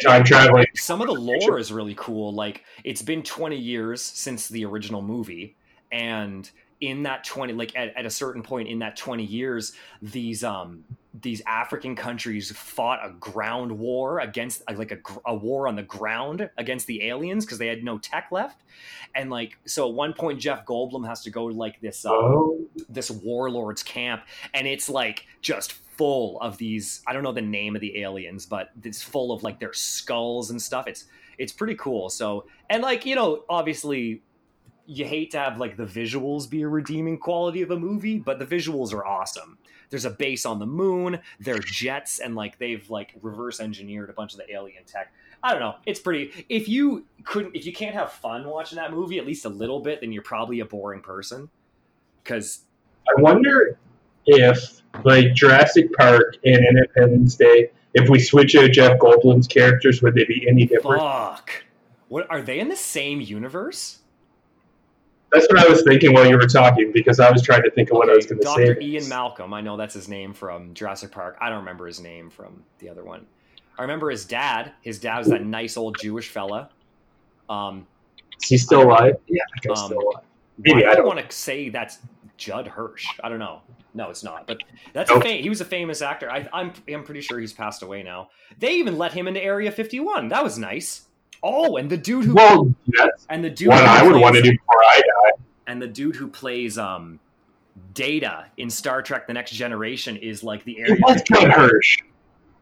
Time traveling. some of the lore is really cool. Like it's been 20 years since the original movie, and in that 20, like at, at a certain point in that 20 years, these um these African countries fought a ground war against like a, a war on the ground against the aliens because they had no tech left, and like so at one point Jeff Goldblum has to go to like this um, Oh, this warlord's camp and it's like just full of these i don't know the name of the aliens but it's full of like their skulls and stuff. It's it's pretty cool. So and like you know obviously you hate to have like the visuals be a redeeming quality of a movie but the visuals are awesome there's a base on the moon they're jets and like they've like reverse engineered a bunch of the alien tech i don't know it's pretty if you couldn't if you can't have fun watching that movie at least a little bit then you're probably a boring person because I wonder if, like Jurassic Park and Independence Day, if we switch out Jeff Goldblum's characters, would they be any different? Fuck. What are they in the same universe? That's what I was thinking while you were talking because I was trying to think of what I was going to say. Dr. Ian Malcolm. I know that's his name from Jurassic Park. I don't remember his name from the other one. I remember his dad. His dad was that nice old Jewish fella. Um, Is he still alive? Yeah, I think he's Um, still alive. Maybe, I I don't don't- want to say that's Judd Hirsch. I don't know. No, it's not. But that's a Nope. fam- he was a famous actor. I, I'm I'm pretty sure he's passed away now. They even let him into Area 51. That was nice. Oh, and the dude who Well, that's and the dude what who I would plays- want to do before I die. and the dude who plays um Data in Star Trek: The Next Generation is like the area. It was Judd Hirsch.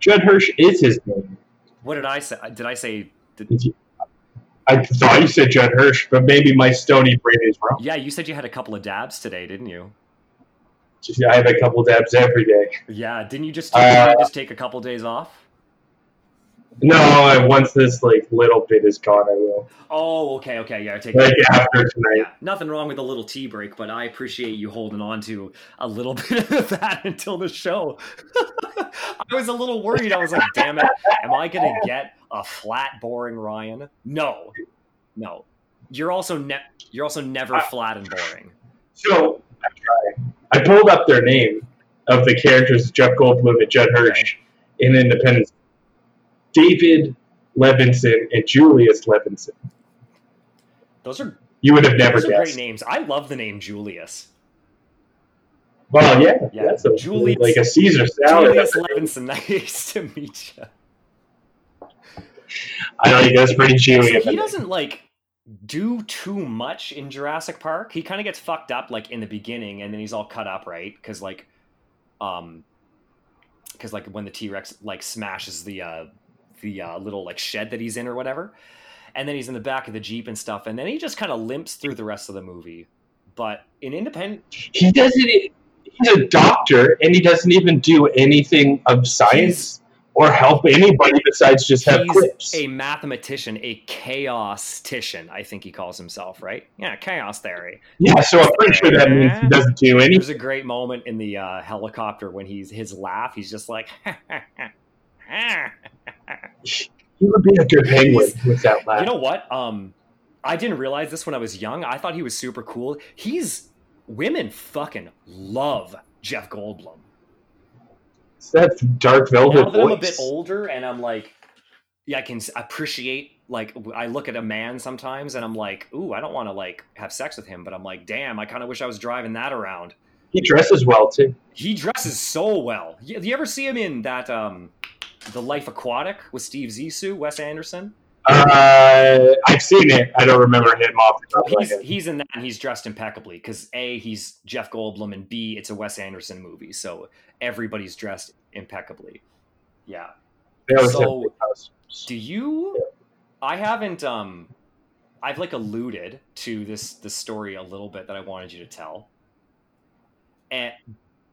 Judd Hirsch is his name. What did I say? Did I say? Did, I thought you said Judd Hirsch, but maybe my stony brain is wrong. yeah, you said you had a couple of dabs today, didn't you? I have a couple of dabs every day. Yeah, didn't you just take, Uh, you just take a couple days off? No, I, once this like little bit is gone, I will. Oh, okay, okay, yeah, take Like after tonight. Yeah, nothing wrong with a little tea break, but I appreciate you holding on to a little bit of that until the show. I was a little worried. I was like, damn it, am I gonna get a flat, boring Ryan? No, no. You're also ne- you're also never flat and boring. So I tried. I pulled up their name of the characters Jeff Goldblum and Judd Hirsch in Independence. David Levinson and Julius Levinson. Those are You would have never those are great guessed. names. I love the name Julius. Well, yeah, Yeah, that's a, Julius- like a Caesar salad. Julius Levinson. Nice to meet you. I don't think that's pretty chewy. So he doesn't like do too much in Jurassic Park. He kind of gets fucked up like in the beginning, and then he's all cut up, right? Because like, um, because like when the T Rex like smashes the uh the uh, little like shed that he's in or whatever, and then he's in the back of the jeep and stuff, and then he just kind of limps through the rest of the movie. But in Independent, He doesn't. He's a doctor, and he doesn't even do anything of science or help anybody besides just have he's clips. a mathematician, a chaos-tician, I think he calls himself, right? Yeah, chaos theory. yeah, so I'm pretty sure that means he doesn't do anything. There's a great moment in the uh, helicopter when he's his laugh. He's just like, He would be a good penguin with that laugh. you know what? Um, I didn't realize this when I was young. I thought he was super cool. He's women fucking love Jeff Goldblum. It's that dark velvet now that I'm a bit older and I'm like, yeah, I can appreciate. Like, I look at a man sometimes and I'm like, ooh, I don't want to like have sex with him, but I'm like, damn, I kind of wish I was driving that around. He dresses well too. He dresses so well. You, you ever see him in that um, The Life Aquatic with Steve Zissou, Wes Anderson? Uh, I've seen it. I don't remember him off the top He's he's in that and he's dressed impeccably because a he's Jeff Goldblum and b it's a Wes Anderson movie, so everybody's dressed impeccably. Yeah. They always have so- Do you? I haven't. Um, I've like alluded to this the story a little bit that I wanted you to tell, and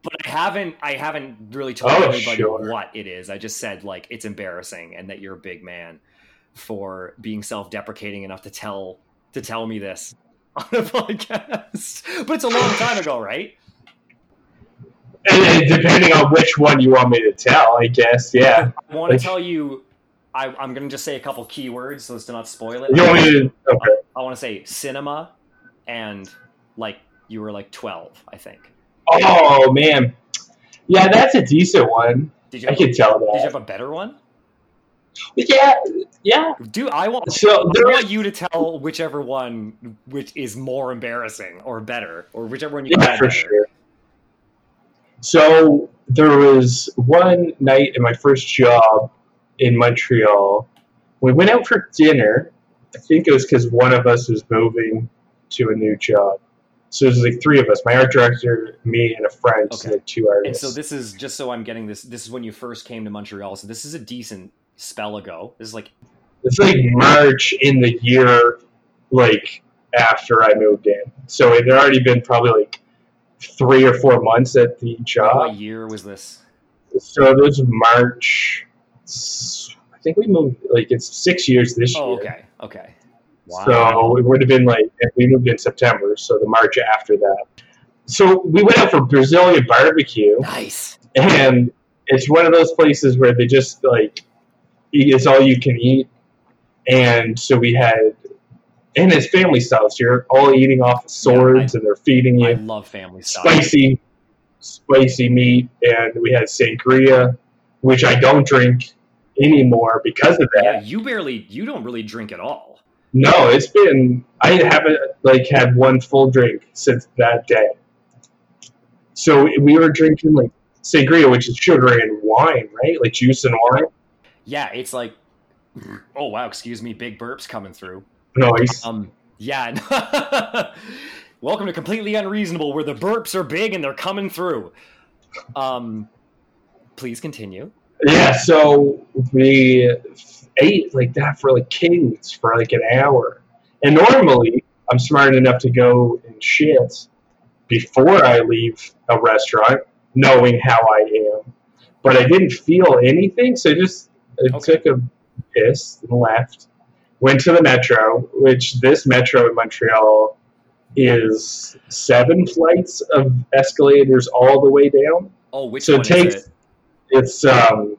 but I haven't. I haven't really told Oh, anybody sure. what it is. I just said like it's embarrassing and that you're a big man for being self-deprecating enough to tell to tell me this on a podcast. But it's a long time ago, right? And, and depending on which one you want me to tell, I guess. Yeah. I want to tell you. I, I'm going to just say a couple keywords so as to not spoil it. You want me to? Okay. I want to say cinema and like you were like 12, I think. Oh man, yeah, that's a decent one. Did you I can did you have a better one? Yeah, yeah. Do I want So I want you to tell whichever one which is more embarrassing or better or whichever one you yeah, for better. sure. So there was one night in my first job in Montreal. We went out for dinner. I think it was because one of us was moving to a new job. So was like three of us: my art director, me, and a friend. So Okay. like two And so this is just so I'm getting this this is when you first came to Montreal. So this is a decent spell ago. This is like it's like March in the year like after I moved in. So it had already been probably like three or four months at the job. what year was this? So it was March. I think we moved like it's six years this Oh, year. okay. Okay. Wow. So it would have been like if we moved in September, so the March after that. So we went out for Brazilian barbecue, nice. and it's one of those places where they just like it's all you can eat and so we had and it's family style so you're all eating off swords and they're feeding you. I love family style. spicy spicy meat and we had sangria which i don't drink anymore because of that Yeah, you barely you don't really drink at all. No it's been i haven't like had one full drink since that day so we were drinking like sangria which is sugar and wine right like juice and wine Yeah, it's like, oh wow, excuse me, big burps coming through. noise Um, yeah. Welcome to completely unreasonable, where the burps are big and they're coming through. Um, please continue. Yeah, so we ate like that for like kings for like an hour. And normally I'm smart enough to go and shit before I leave a restaurant, knowing how I am. But I didn't feel anything, so I just I Okay. took a piss and left. Went to the metro, which this metro in Montreal is seven flights of escalators all the way down. Oh, which So one it takes is it? It's um.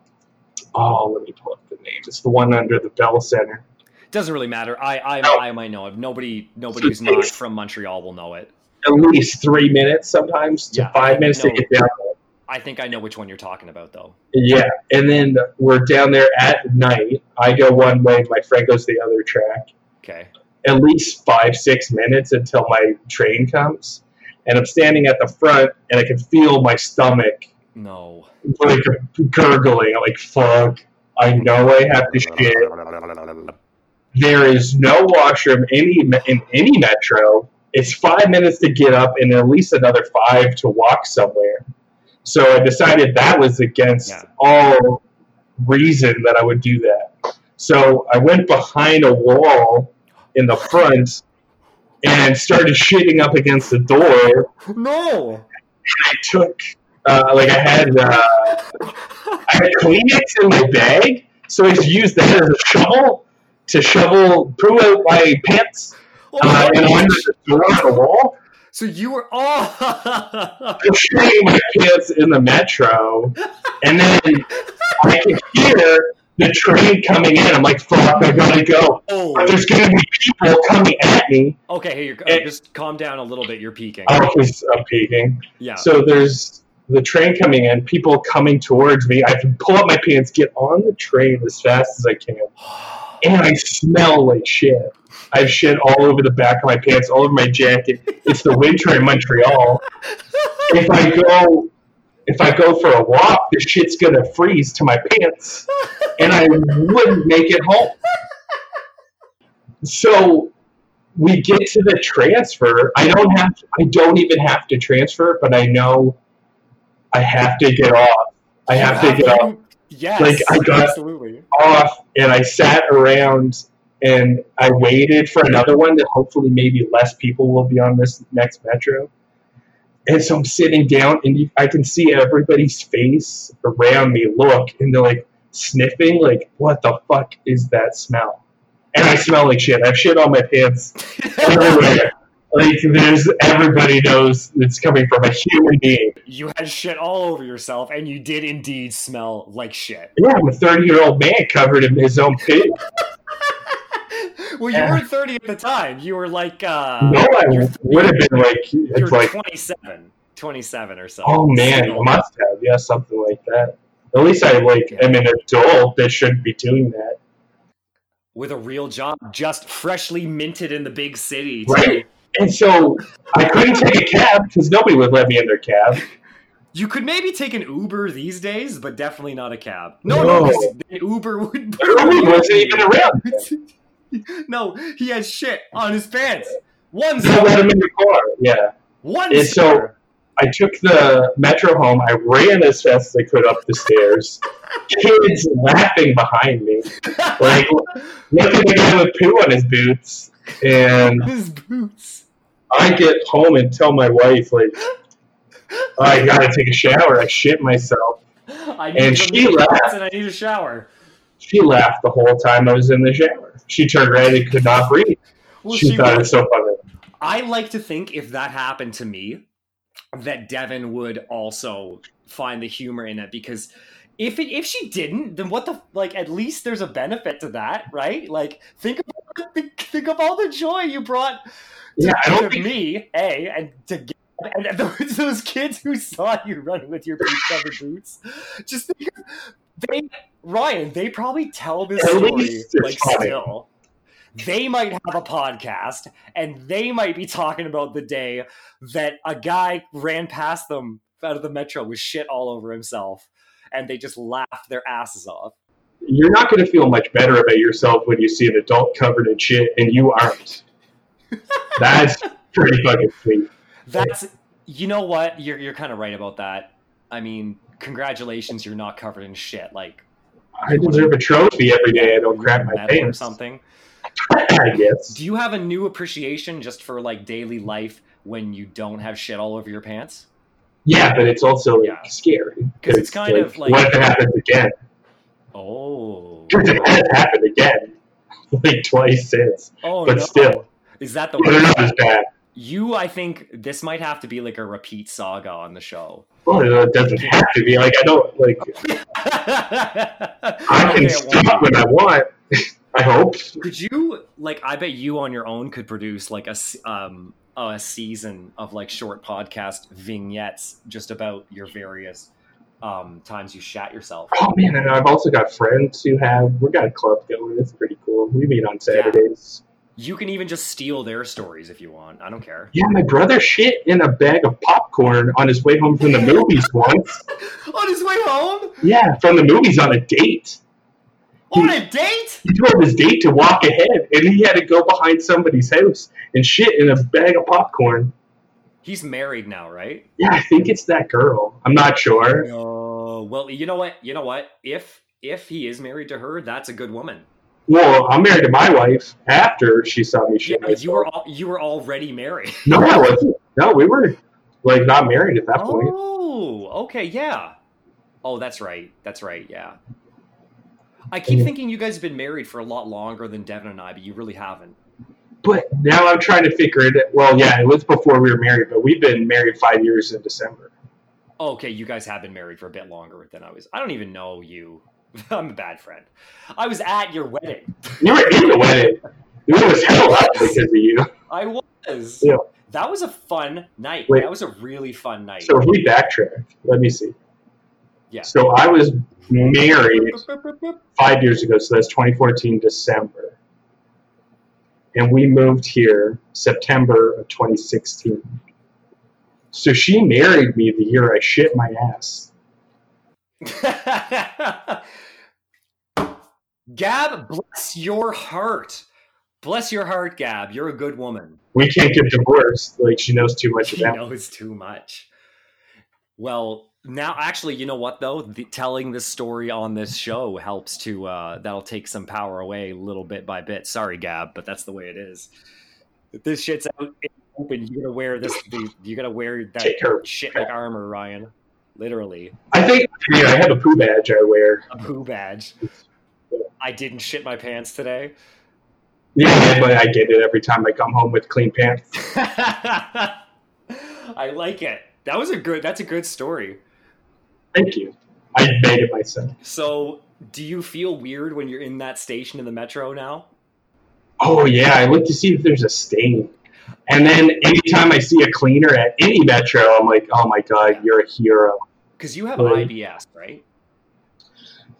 Oh, let me pull up name. It's the one under the Bell Center. Doesn't really matter. I I, No. I might know it. Nobody nobody who's not from Montreal will know it. At least three minutes, sometimes to Yeah, five minutes to get down. there. I think I know which one you're talking about though. Yeah, and then we're down there at night. I go one way, my friend goes the other track. Okay. At least five, six minutes until my train comes, and I'm standing at the front, and I can feel my stomach No. like gurgling. I'm like, "Fuck! I know I have to shit." There is no washroom any in any metro. It's five minutes to get up and at least another five to walk somewhere. So I decided that was against Yeah. all reason that I would do that. So I went behind a wall in the front and started shitting up against the door. No. I took uh, like I had uh, I had Kleenex in my bag, so I just used that as a shovel to shovel poo out my pants Oh, uh, and the door on the wall. So you were oh I'm shitting my pants in the metro, and then I can hear the train coming in. I'm like, "Fuck! I gotta go." Oh. there's gonna be people coming at me. Okay, hey, you're, uh, Eh. just calm down a little bit. You're peaking. Oh, because I'm peeking. Yeah. So there's the train coming in, people coming towards me. I can pull up my pants, get on the train as fast as I can, and I smell like shit. I have shit all over the back of my pants, all over my jacket. It's the winter in Montreal. If I go, if I go for a walk, the shit's gonna freeze to my pants, and I wouldn't make it home. So we get to the transfer. I don't have. I don't even have to transfer, but I know I have to get off. I have to get off, Yes. Like, I got- absolutely. off, and I sat around and I waited for another one that hopefully maybe less people will be on this next metro. And so I'm sitting down, and you, I can see everybody's face around me look, and they're like sniffing, like, "What the fuck is that smell?" And I smell like shit. I have shit on my pants everywhere. Like there's everybody knows it's coming from a human being. you had shit all over yourself, and you did indeed smell like shit. Yeah, I'm a 30 year old man covered in his own pig. Well, you Yeah. were 30 at the time. You were like, uh, no, I would have been like, you it's were like, 27, 27 or something. oh man, So- must have, yeah, something like that. At least I like am an adult that shouldn't be doing that. with a real job, just freshly minted in the big city. Right. And so I couldn't take a cab because nobody would let me in their cab. You could maybe take an Uber these days, but definitely not a cab. No, No. no, Uber would. Nobody wasn't even around. no, he has shit on his pants. One They let him in the car. Yeah. One And so- I took the metro home. I ran as fast as I could up the stairs. Kids laughing behind me, like look at the guy with poo on his boots. And his boots. I get home and tell my wife, like, oh, I gotta take a shower. I shit myself. I need And she laughed. and I need a shower. She laughed the whole time I was in the shower. She turned red and could not breathe. Well, she, she thought it was so funny. I like to think if that happened to me, that Devin would also find the humor in it because if it, if she didn't, then what the like? At least there's a benefit to that, right? Like think about think, think of all the joy you brought Yeah, I don't think me, a and to get- and those, those kids who saw you running with your boot covered boots. Just think, of- they Ryan, they probably tell this story like still. They might have a podcast and they might be talking about the day that a guy ran past them out of the metro with shit all over himself and they just laughed their asses off. you're not going to feel much better about yourself when you see an adult covered in shit and you aren't. That's pretty fucking sweet. That's you know what? You're you're kind of right about that. I mean, congratulations, you're not covered in shit like I deserve a trophy every day I don't crap my pants or something. I guess. Do you have a new appreciation just for like daily life when you don't have shit all over your pants? Yeah, but it's also like, Yeah. scary 'Cause it's kind of like- what if it happens again? Oh. Because it has happened again, like twice since. Oh But no. still. Is that the But they're not as bad. you I think this might have to be like a repeat saga on the show. Well, it doesn't have to be. Like I don't like. I can Okay, stop when I want. I hope. Could you like? I bet you on your own could produce like a um a season of like short podcast vignettes just about your various um times you shat yourself. Oh man, and I've also got friends who have. We got a club going. It's pretty cool. We meet on Saturdays. You can even just steal their stories if you want. I don't care. Yeah, my brother shit in a bag of popcorn on his way home from the movies once. on his way home Yeah, from the movies on a date. on a date. He told his date to walk ahead, and he had to go behind somebody's house and shit in a bag of popcorn. He's married now, right? Yeah, I think it's that girl. I'm not sure. Oh well, you know what? You know what? If if he is married to her, that's a good woman. Well, I'm married to my wife after she saw me Yeah, shit. but you were al- you were already married. No, I wasn't. No, we were like not married at that point. Oh, okay, yeah. Oh, that's right. That's right. Yeah. I keep Mhm. thinking you guys have been married for a lot longer than Devin and I, but you really haven't. But now I'm trying to figure it. Well, yeah, it was before we were married, but we've been married five years in December. Oh, okay, you guys have been married for a bit longer than I was. I don't even know you. I'm a bad friend. I was at your wedding. You were in the wedding. It was hell up because of you. I was. Yeah. That was a fun night. Wait. That was a really fun night. So if we backtrack, let me see. Yeah. So I was married five years ago, so that's 2014 December. And we moved here September of 2016. So she married me the year I shit my ass. Gab, bless your heart. Bless your heart, Gab. You're a good woman. We can't get divorced. Like she knows too much about. She about. knows too much. Well, now actually, you know what though? The, telling this story on this show helps to uh, that'll take some power away little bit by bit. Sorry, Gab, but that's the way it is. If this shit's out in open, you gotta wear this. The, you gotta wear that shit like armor, Ryan. Literally, I think yeah, I have a poo badge I wear. a poo badge. I didn't shit my pants today. Yeah, but I get it every time I come home with clean pants. I like it. That was a good. That's a good story. Thank you. I made it myself. So, do you feel weird when you're in that station in the metro now? Oh yeah, I look to see if there's a stain. And then anytime I see a cleaner at any metro, I'm like, oh my god, you're a hero. Because you have Right. IBS, right?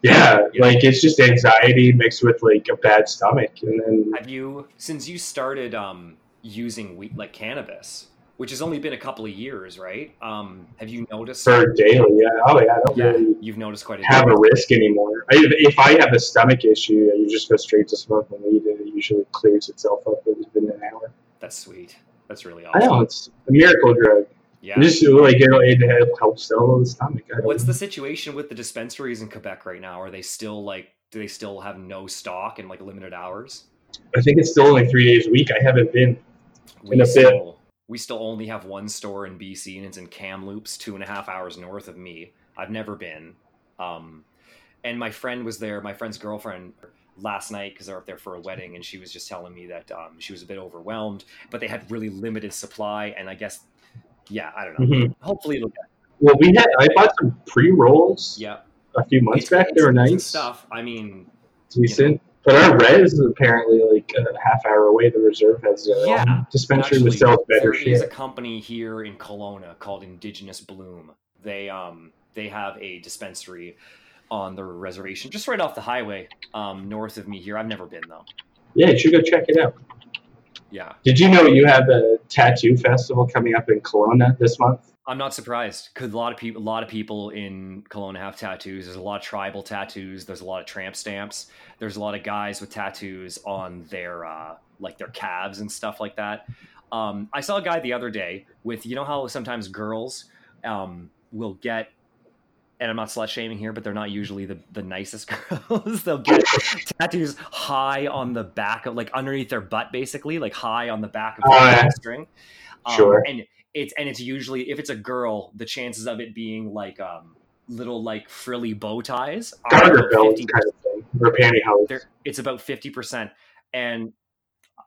Yeah, Yeah. like it's just anxiety mixed with like a bad stomach, and then Have you, since you started um, using wheat like cannabis, which has only been a couple of years, right? Um, have you noticed? for daily, yeah, oh yeah, I don't yeah, really you've noticed quite a have a risk anymore. I, if I have a stomach issue, you just go straight to smoking weed, and it usually clears itself up within an hour. That's sweet. That's really awesome. I know it's a miracle drug. Yeah. Just like it, it helps settle the stomach. What's know. the situation with the dispensaries in Quebec right now? Are they still like? Do they still have no stock and like limited hours? I think it's still only three days a week. I haven't been. We In a bit. still we still only have one store in BC, and it's in Kamloops, two and a half hours north of me. I've never been. Um, and my friend was there. My friend's girlfriend last night because they're up there for a wedding, and she was just telling me that um, she was a bit overwhelmed, but they had really limited supply, and I guess, yeah, I don't know. Mhm. Hopefully, it'll get Well, we had I bought some pre rolls yeah. a few months It's- back. They were it's- it's nice, stuff. I mean, decent. But our res is apparently like a half hour away. The reserve has their Yeah, own dispensary Actually, that sells better there is a company here in Kelowna called Indigenous Bloom. They um they have a dispensary on the reservation just right off the highway um north of me here. I've never been though. Yeah, you should go check it out. Yeah. Did you know you have a tattoo festival coming up in Kelowna this month? I'm not surprised because a lot of people, a lot of people in Kelowna have tattoos. There's a lot of tribal tattoos. There's a lot of tramp stamps. There's a lot of guys with tattoos on their uh, like their calves and stuff like that. Um, I saw a guy the other day with you know how sometimes girls um, will get, and I'm not slut shaming here, but they're not usually the the nicest girls. They'll get tattoos high on the back of like underneath their butt, basically like high on the back of their yeah. string. Um, Sure. And it's and it's usually if it's a girl, the chances of it being like um little like frilly bow ties are Garter belt 50. kind of thing, or pantyhose. It's about fifty percent. And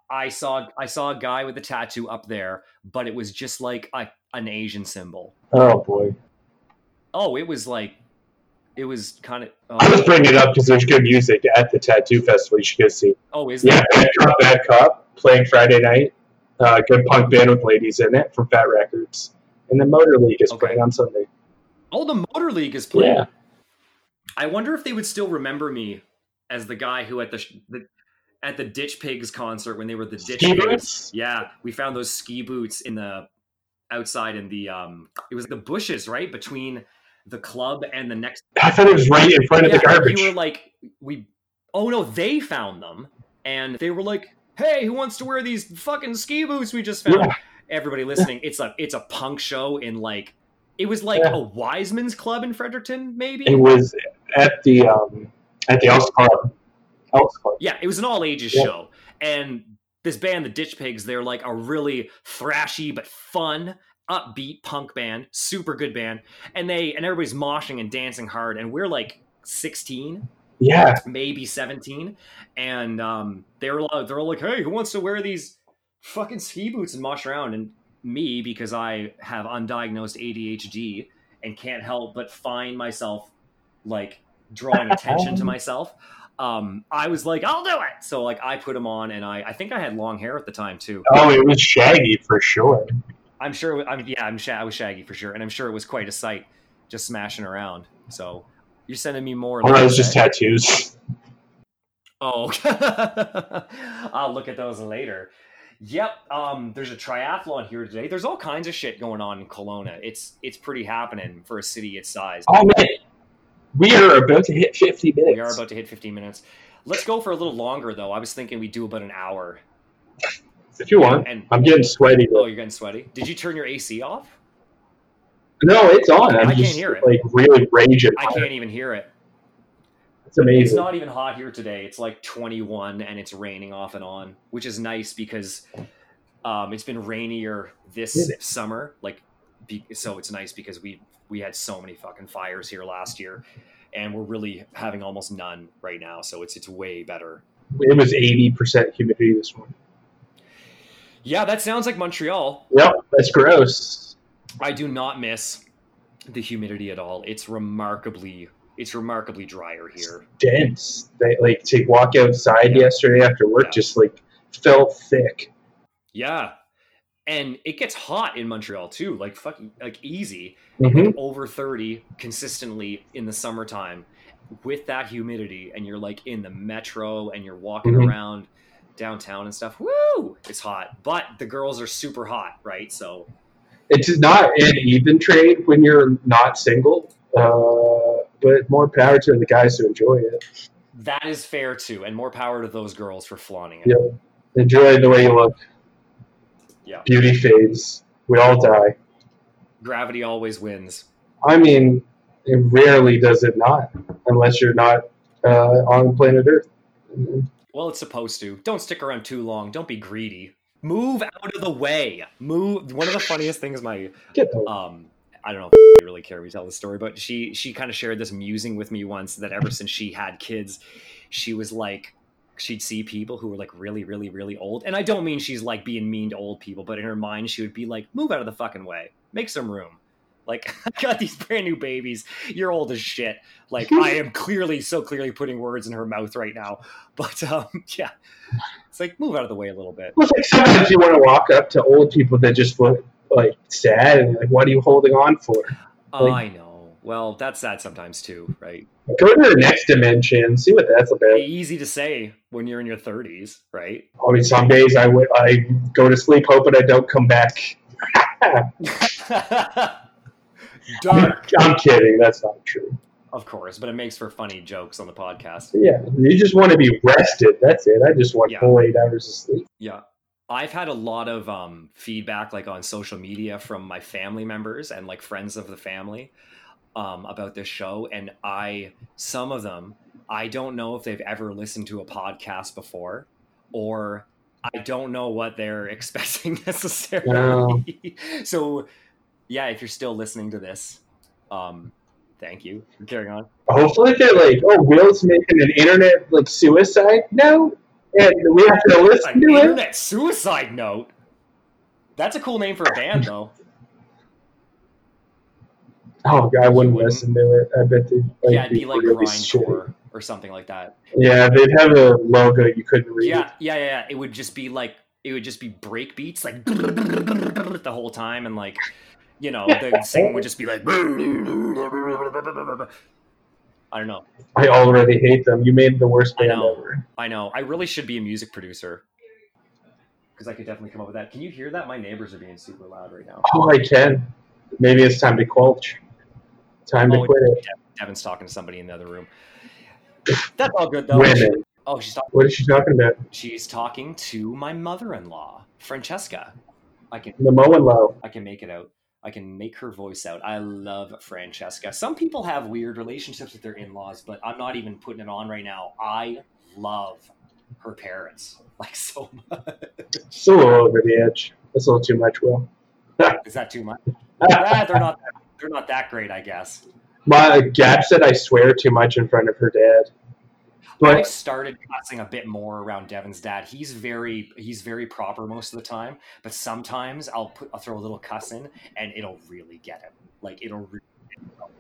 I saw I saw a guy with a tattoo up there, but it was just like a, an Asian symbol. Oh boy. Oh, it was like, it was kind of. Oh, I was bringing it up because there's good music at the tattoo festival. You should go see. oh, is Yeah, there? Bad Cop, Bad Cop playing Friday night. Uh, good punk band with ladies in it from Fat Wreck Chords. And the Motor League is Okay. playing on Sunday. Oh, the Motor League is playing. Yeah. I wonder if they would still remember me as the guy who at the, the at the Ditch Pigs concert when they were the Ditch Ski Pigs. boots? Yeah, we found those ski boots in the outside in the um it was the bushes, right? Between the club and the next I thought it was right in front of the Yeah, garbage. You were like we Oh no, they found them and they were like, "Hey, who wants to wear these fucking ski boots we just found?" Yeah. Everybody listening, it's a it's a punk show in like it was like Yeah. a Wiseman's club in Fredericton, maybe. It was at the um, at the Elks Club. Elks Club. Yeah, it was an all ages Yeah. show. And this band, the Ditch Pigs, they're like a really thrashy but fun, upbeat punk band, super good band. And they and everybody's moshing and dancing hard. And we're like 16, Yeah. maybe 17. And um, they were all- they're all like, hey, who wants to wear these fucking ski boots and mosh around? And me, because I have undiagnosed ADHD and can't help but find myself like drawing attention to myself. Um, I was like, I'll do it. So like I put them on, and I I think I had long hair at the time too. Oh, it was Shaggy for sure. I'm sure. I'm yeah. I'm sha- I was shaggy for sure, and I'm sure it was quite a sight just smashing around. So you're sending me more. Or it was just tattoos. Oh, I'll look at those later. Yep. Um, there's a triathlon here today. There's all kinds of shit going on in Kelowna. It's it's pretty happening for a city its size. Oh man, we are about to hit 50 minutes. We are about to hit 15 minutes. Let's go for a little longer though. I was thinking we do about an hour. If you want. And I'm getting sweaty. oh, you're getting sweaty. Did you turn your AC off? No, it's on. I'm I can't hear it. like really raging. I can't even hear it. It's amazing. It's not even hot here today. It's like 21 and it's raining off and on, which is nice because um, it's been rainier this summer. Like, be, so it's nice because we we had so many fucking fires here last year, and we're really having almost none right now. So it's it's way better. It was 80% humidity this morning. Yeah, that sounds like Montreal. Yep, that's gross. I do not miss the humidity at all. It's remarkably it's remarkably drier here. Dense. They like to walk outside Yeah. yesterday after work, Yeah. just like felt thick. Yeah. And it gets hot in Montreal too, like fucking like easy. hmm over 30 consistently in the summertime with that humidity and you're like in the metro and you're walking Mhm. around downtown and stuff woo it's hot but the girls are super hot right so It's not an even trade when you're not single, uh, but more power to the guys who enjoy it. that is fair too and more power to those girls for flaunting it Yeah. Enjoy the way you look. Yeah. Beauty fades. We all die. gravity always wins I mean, it rarely does it not, unless you're not uh, on planet Earth. Well it's supposed to don't stick around too long don't be greedy move out of the way move one of the funniest things my um I don't know if I really care we tell the story, but she she kind of shared this musing with me once that ever since she had kids, she was like she'd see people who were like really, really, really old. And I don't mean she's like being mean to old people, but in her mind she would be like, move out of the fucking way. Make some room. Like, I got these brand new babies. You're old as shit. Like, I am clearly, so clearly putting words in her mouth right now. But um, yeah. It's like move out of the way a little bit. Well, it's like sometimes you want to walk up to old people that just look like sad and like, what are you holding on for? Oh, Like- I know. Well, that's sad sometimes too, right? Go to the next dimension, see what that's about. easy to say when you're in your 30s, right? I mean, some days I would I go to sleep hoping I don't come back. Dark, I'm kidding. That's not true. of course, but it makes for funny jokes on the podcast. Yeah, you just want to be rested. That's it. I just want Yeah. full eight hours of sleep. Yeah. I've had a lot of um, feedback, like on social media, from my family members and like friends of the family um, about this show. And I, some of them, I don't know if they've ever listened to a podcast before, or I don't know what they're expecting necessarily. so, yeah, if you're still listening to this, um, thank you. For carrying on. Hopefully, they're like, "Oh, Will's making an internet like suicide note, and we have to listen to it." internet suicide note. That's a cool name for a band, though. Oh god, I wouldn't, wouldn't? listen to it. I bet they'd like, yeah, it'd be like really grindcore or something like that. Yeah, they'd have a logo you couldn't read. Yeah, yeah, yeah, yeah. It would just be like it would just be break beats like the whole time, and like you know the singing would just be like. I don't know. I already hate them. You made the worst I band know. ever. I know. I really should be a music producer because I could definitely come up with that. Can you hear that? My neighbors are being super loud right now. Oh, I can. Maybe it's time to quelch. Time to Oh, quit it. Devin's talking to somebody in the other room. That's all good though. Women. Oh, she's talking. What is she talking about? She's talking to my mother-in-law, Francesca. I can The Moen Low. I can make it out. I can make her voice out. I love Francesca. Some people have weird relationships with their in-laws, but I'm not even putting it on right now. I love her parents like so much. Little over the edge. That's a little too much, Will. Is that too much? Ah, they're not. They're not that great, I guess. My Gab said I swear too much in front of her dad. I've started cussing a bit more around Devin's dad. He's very he's very proper most of the time, but sometimes I'll put I'll throw a little cuss in and it'll really get him. Like it'll. Re-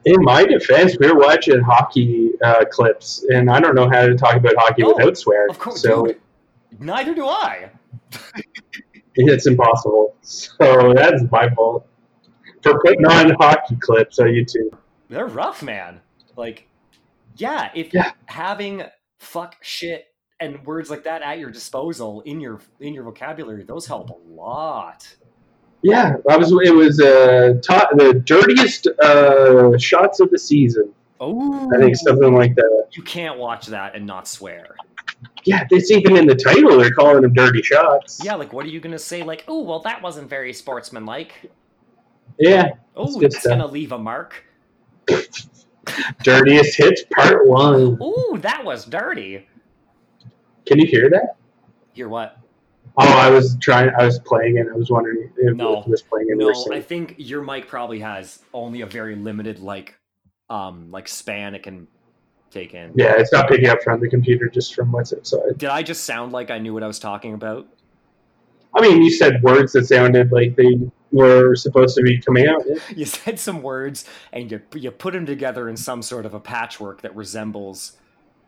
in my defense, we were watching hockey uh, clips, and I don't know how to talk about hockey Oh, without swear. of course, so dude. Neither do I. it's impossible. So that's my fault for putting on hockey clips on YouTube. They're rough, man. Like, yeah, if Yeah. having fuck shit and words like that at your disposal in your in your vocabulary, those help a lot. Yeah, I was. It was uh, top, the dirtiest uh, shots of the season. Oh, I think something like that. you can't watch that and not swear. Yeah, it's even in the title. They're calling them dirty shots. Yeah, like what are you gonna say? Like, oh, well, that wasn't very sportsmanlike. yeah. Oh, it's, gonna leave a mark. Dirtiest hits, part one. Ooh, that was dirty. Can you hear that? Hear what? Oh, I was trying. I was playing it. I was wondering if No. it was playing it. No, I think your mic probably has only a very limited like, um, like span it can take in. Yeah, it's not picking up from the computer, just from what's outside. Did I just sound like I knew what I was talking about? I mean, you said words that sounded like they were supposed to be coming out. Yeah. You said some words and you you put them together in some sort of a patchwork that resembles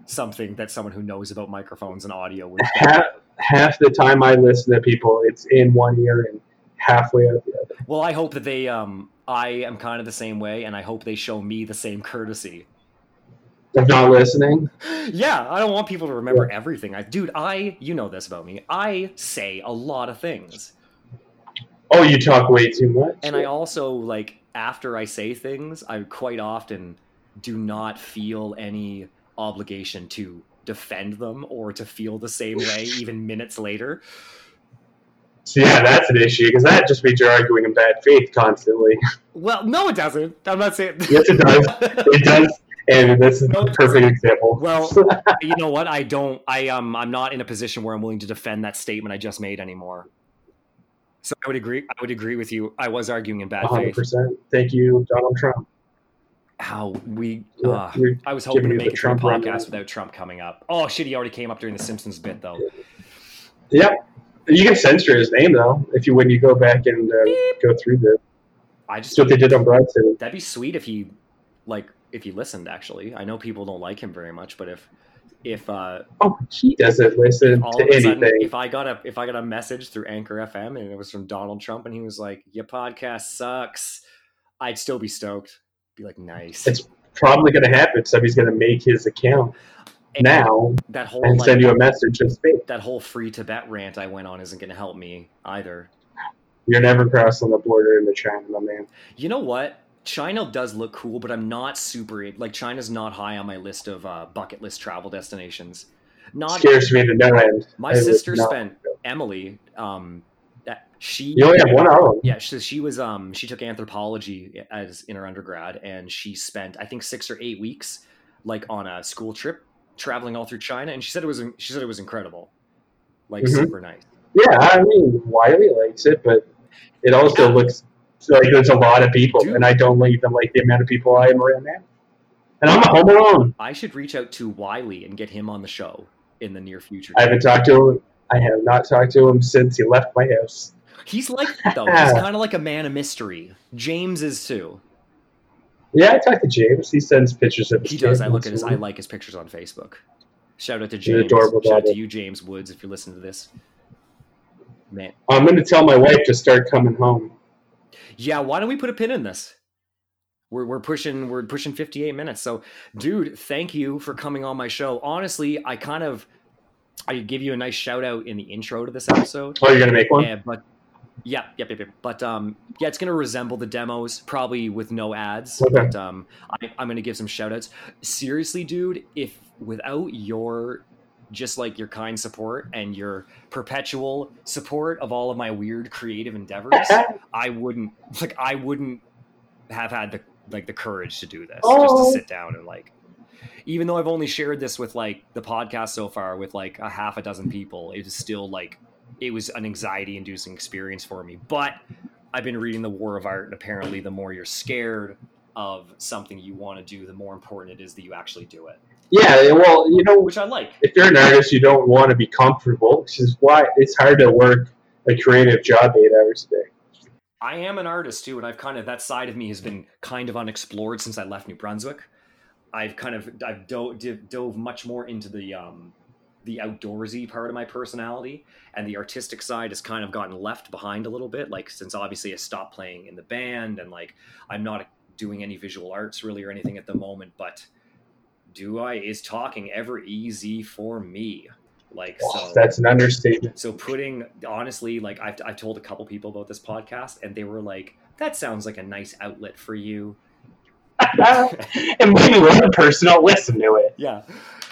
something that someone who knows about microphones and audio would. Half, half the time I listen to people, it's in one ear and halfway out the other. Well, I hope that they um I am kind of the same way and I hope they show me the same courtesy. Of not listening. Yeah, I don't want people to remember everything. I dude, I you know this about me. I say a lot of things. Oh, you talk way too much. And I also like after I say things, I quite often do not feel any obligation to defend them or to feel the same way even minutes later. So yeah, that's an issue because that just means you're arguing in bad faith constantly. Well, no, it doesn't. I'm not saying. Yes, it does. It does, and this is No, a perfect example. Well, you know what? I don't. I um. I'm not in a position where I'm willing to defend that statement I just made anymore. So I would agree. I would agree with you. I was arguing in bad 100. faith. Thank you, Donald Trump. How we? Uh, I was hoping to make it a Trump podcast without Trump coming up. Oh shit! He already came up during the Simpsons bit though. Yep. You can censor his name though if you when you go back and uh, go through the. I just That's what they did on City. That'd be sweet if he, like, if he listened. Actually, I know people don't like him very much, but if, if, uh, Oh, he doesn't listen to of a sudden, anything. if I got a, if I got a message through Anchor FM and it was from Donald Trump and he was like, "Your podcast sucks," I'd still be stoked. Be like, nice. It's Probably going to happen. Somebody's going to make his account And now that whole and like, send you a message fake. that whole free Tibet rant I went on isn't going to help me either. You're never crossing the border into China, my man. You know what? China does look cool, but I'm not super like China's not high on my list of uh, bucket list travel destinations. Not Scares me to no end. My I sister spent Emily. Um, that she You only have one them. yeah, so she was um she took anthropology as in her undergrad, and she spent I think six or eight weeks like on a school trip traveling all through China, and she said it was she said it was incredible, like Mhm. super nice. Yeah, I mean, Wiley likes it, but it also Yeah. looks like there's a lot of people, Dude. and I don't even like the amount of people I am around now. And I'm a home alone. I should reach out to Wiley and get him on the show in the near future. I haven't talked to him. I have not talked to him since he left my house. He's like though. He's kind of like a man of mystery. James is too. Yeah, I talked to James. He sends pictures of his He does. I look at his. I like his pictures on Facebook. Shout out to James. adorable Shout out to you, James Woods, if you're listening to this. Man, I'm going to tell my wife to start coming home. Yeah. Why don't we put a pin in this? We're we're pushing we're pushing 58 minutes. So, dude, thank you for coming on my show. Honestly, I kind of I give you a nice shout out in the intro to this episode. Oh, you're going to make one? Yeah, but yeah, yep, yep, yep. But um, yeah, it's gonna resemble the demos, probably with no ads. Okay. But um, I, I'm gonna give some shout outs. Seriously, dude, if without your just like your kind support and your perpetual support of all of my weird creative endeavors, I wouldn't like I wouldn't have had the like the courage to do this. Just Oh. to sit down and like even though I've only shared this with like the podcast so far with like a half a dozen people, it is still like it was an anxiety inducing experience for me. But I've been reading The War of Art, and apparently, the more you're scared of something you want to do, the more important it is that you actually do it, Yeah, well, you know, which I like. if you're an artist, you don't want to be comfortable, which is why it's hard to work a creative job eight hours a day. I am an artist too, and I've kind of that side of me has been kind of unexplored since I left New Brunswick. I've kind of I've dove, dove much more into the um, the outdoorsy part of my personality, and the artistic side has kind of gotten left behind a little bit. Like since obviously I stopped playing in the band, and like I'm not doing any visual arts really or anything at the moment. But do I? Is talking ever easy for me? Like Oh, so. that's an understatement. So putting honestly, like I've I've told a couple people about this podcast, and they were like, "That sounds like a nice outlet for you." and maybe one person will listen to it. Yeah.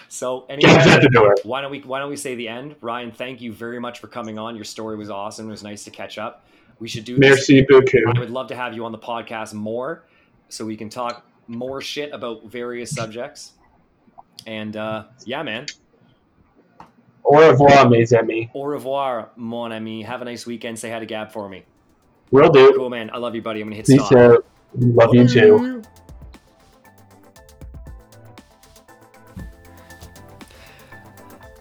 So anyway, at the door. why don't we why don't we say the end? Ryan, thank you very much for coming on. Your story was awesome. It was nice to catch up. We should do this. Merci beaucoup. I would love to have you on the podcast more, so we can talk more shit about various subjects. And uh, yeah, man. Au revoir, mes amis. Au revoir, mon ami. Have a nice weekend. Say hi to Gab for me. Will do. Cool, man. I love you, buddy. I'm gonna hit Peace stop. Love you too.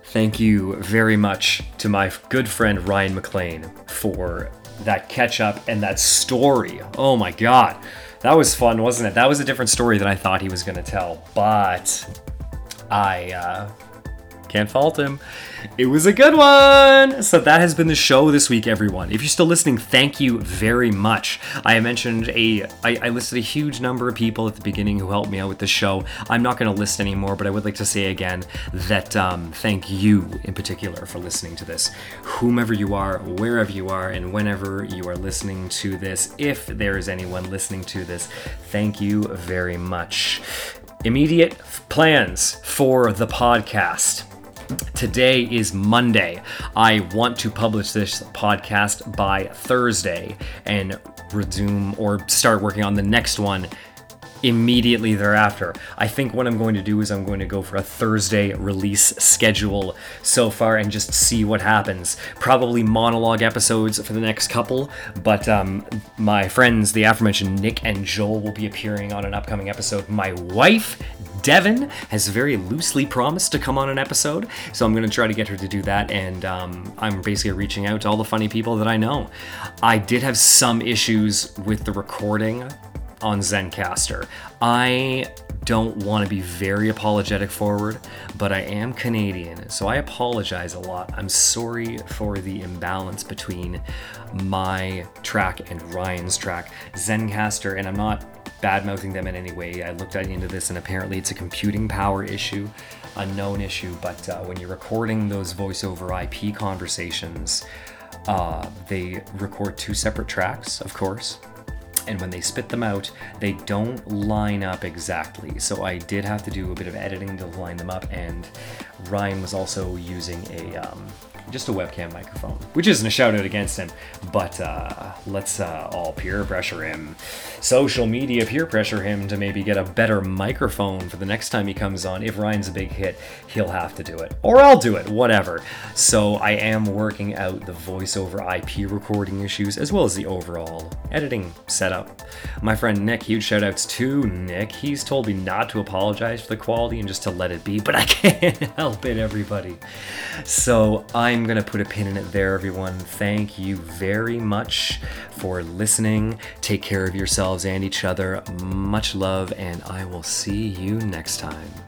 Thank you very much to my good friend Ryan McLean for that catch up and that story. Oh my god. That was fun, wasn't it? That was a different story than I thought he was going to tell, but I uh, can't fault him. It was a good one. So that has been the show this week, everyone. If you're still listening, thank you very much. I mentioned a, I, I listed a huge number of people at the beginning who helped me out with the show. I'm not going to list anymore, but I would like to say again that um, thank you in particular for listening to this. Whomever you are, wherever you are, and whenever you are listening to this, if there is anyone listening to this, thank you very much. Immediate plans for the podcast. Today is Monday. I want to publish this podcast by Thursday and resume or start working on the next one immediately thereafter. I think what I'm going to do is I'm going to go for a Thursday release schedule so far and just see what happens. Probably monologue episodes for the next couple, but um, my friends, the aforementioned Nick and Joel, will be appearing on an upcoming episode. My wife, Devin, has very loosely promised to come on an episode, so I'm going to try to get her to do that, and um, I'm basically reaching out to all the funny people that I know. I did have some issues with the recording on Zencastr. I don't want to be very apologetic forward, but I am Canadian, so I apologize a lot. I'm sorry for the imbalance between my track and Ryan's track. Zencastr, and I'm not bad mouthing them in any way. I looked into this, and apparently it's a computing power issue, a known issue. But uh, when you're recording those voiceover IP conversations, uh, they record two separate tracks, of course and when they spit them out, they don't line up exactly. So I did have to do a bit of editing to line them up, and Ryan was also using a um, just a webcam microphone, which isn't a shout out against him, but uh, let's uh, all peer pressure him, social media peer pressure him to maybe get a better microphone for the next time he comes on. If Ryan's a big hit, he'll have to do it, or I'll do it, whatever. So I am working out the voiceover IP recording issues as well as the overall editing setup. My friend Nick, huge shout outs to Nick. He's told me not to apologize for the quality and just to let it be, but I can't help it, everybody. So I'm going to put a pin in it there, everyone. Thank you very much for listening. Take care of yourselves and each other. Much love, and I will see you next time.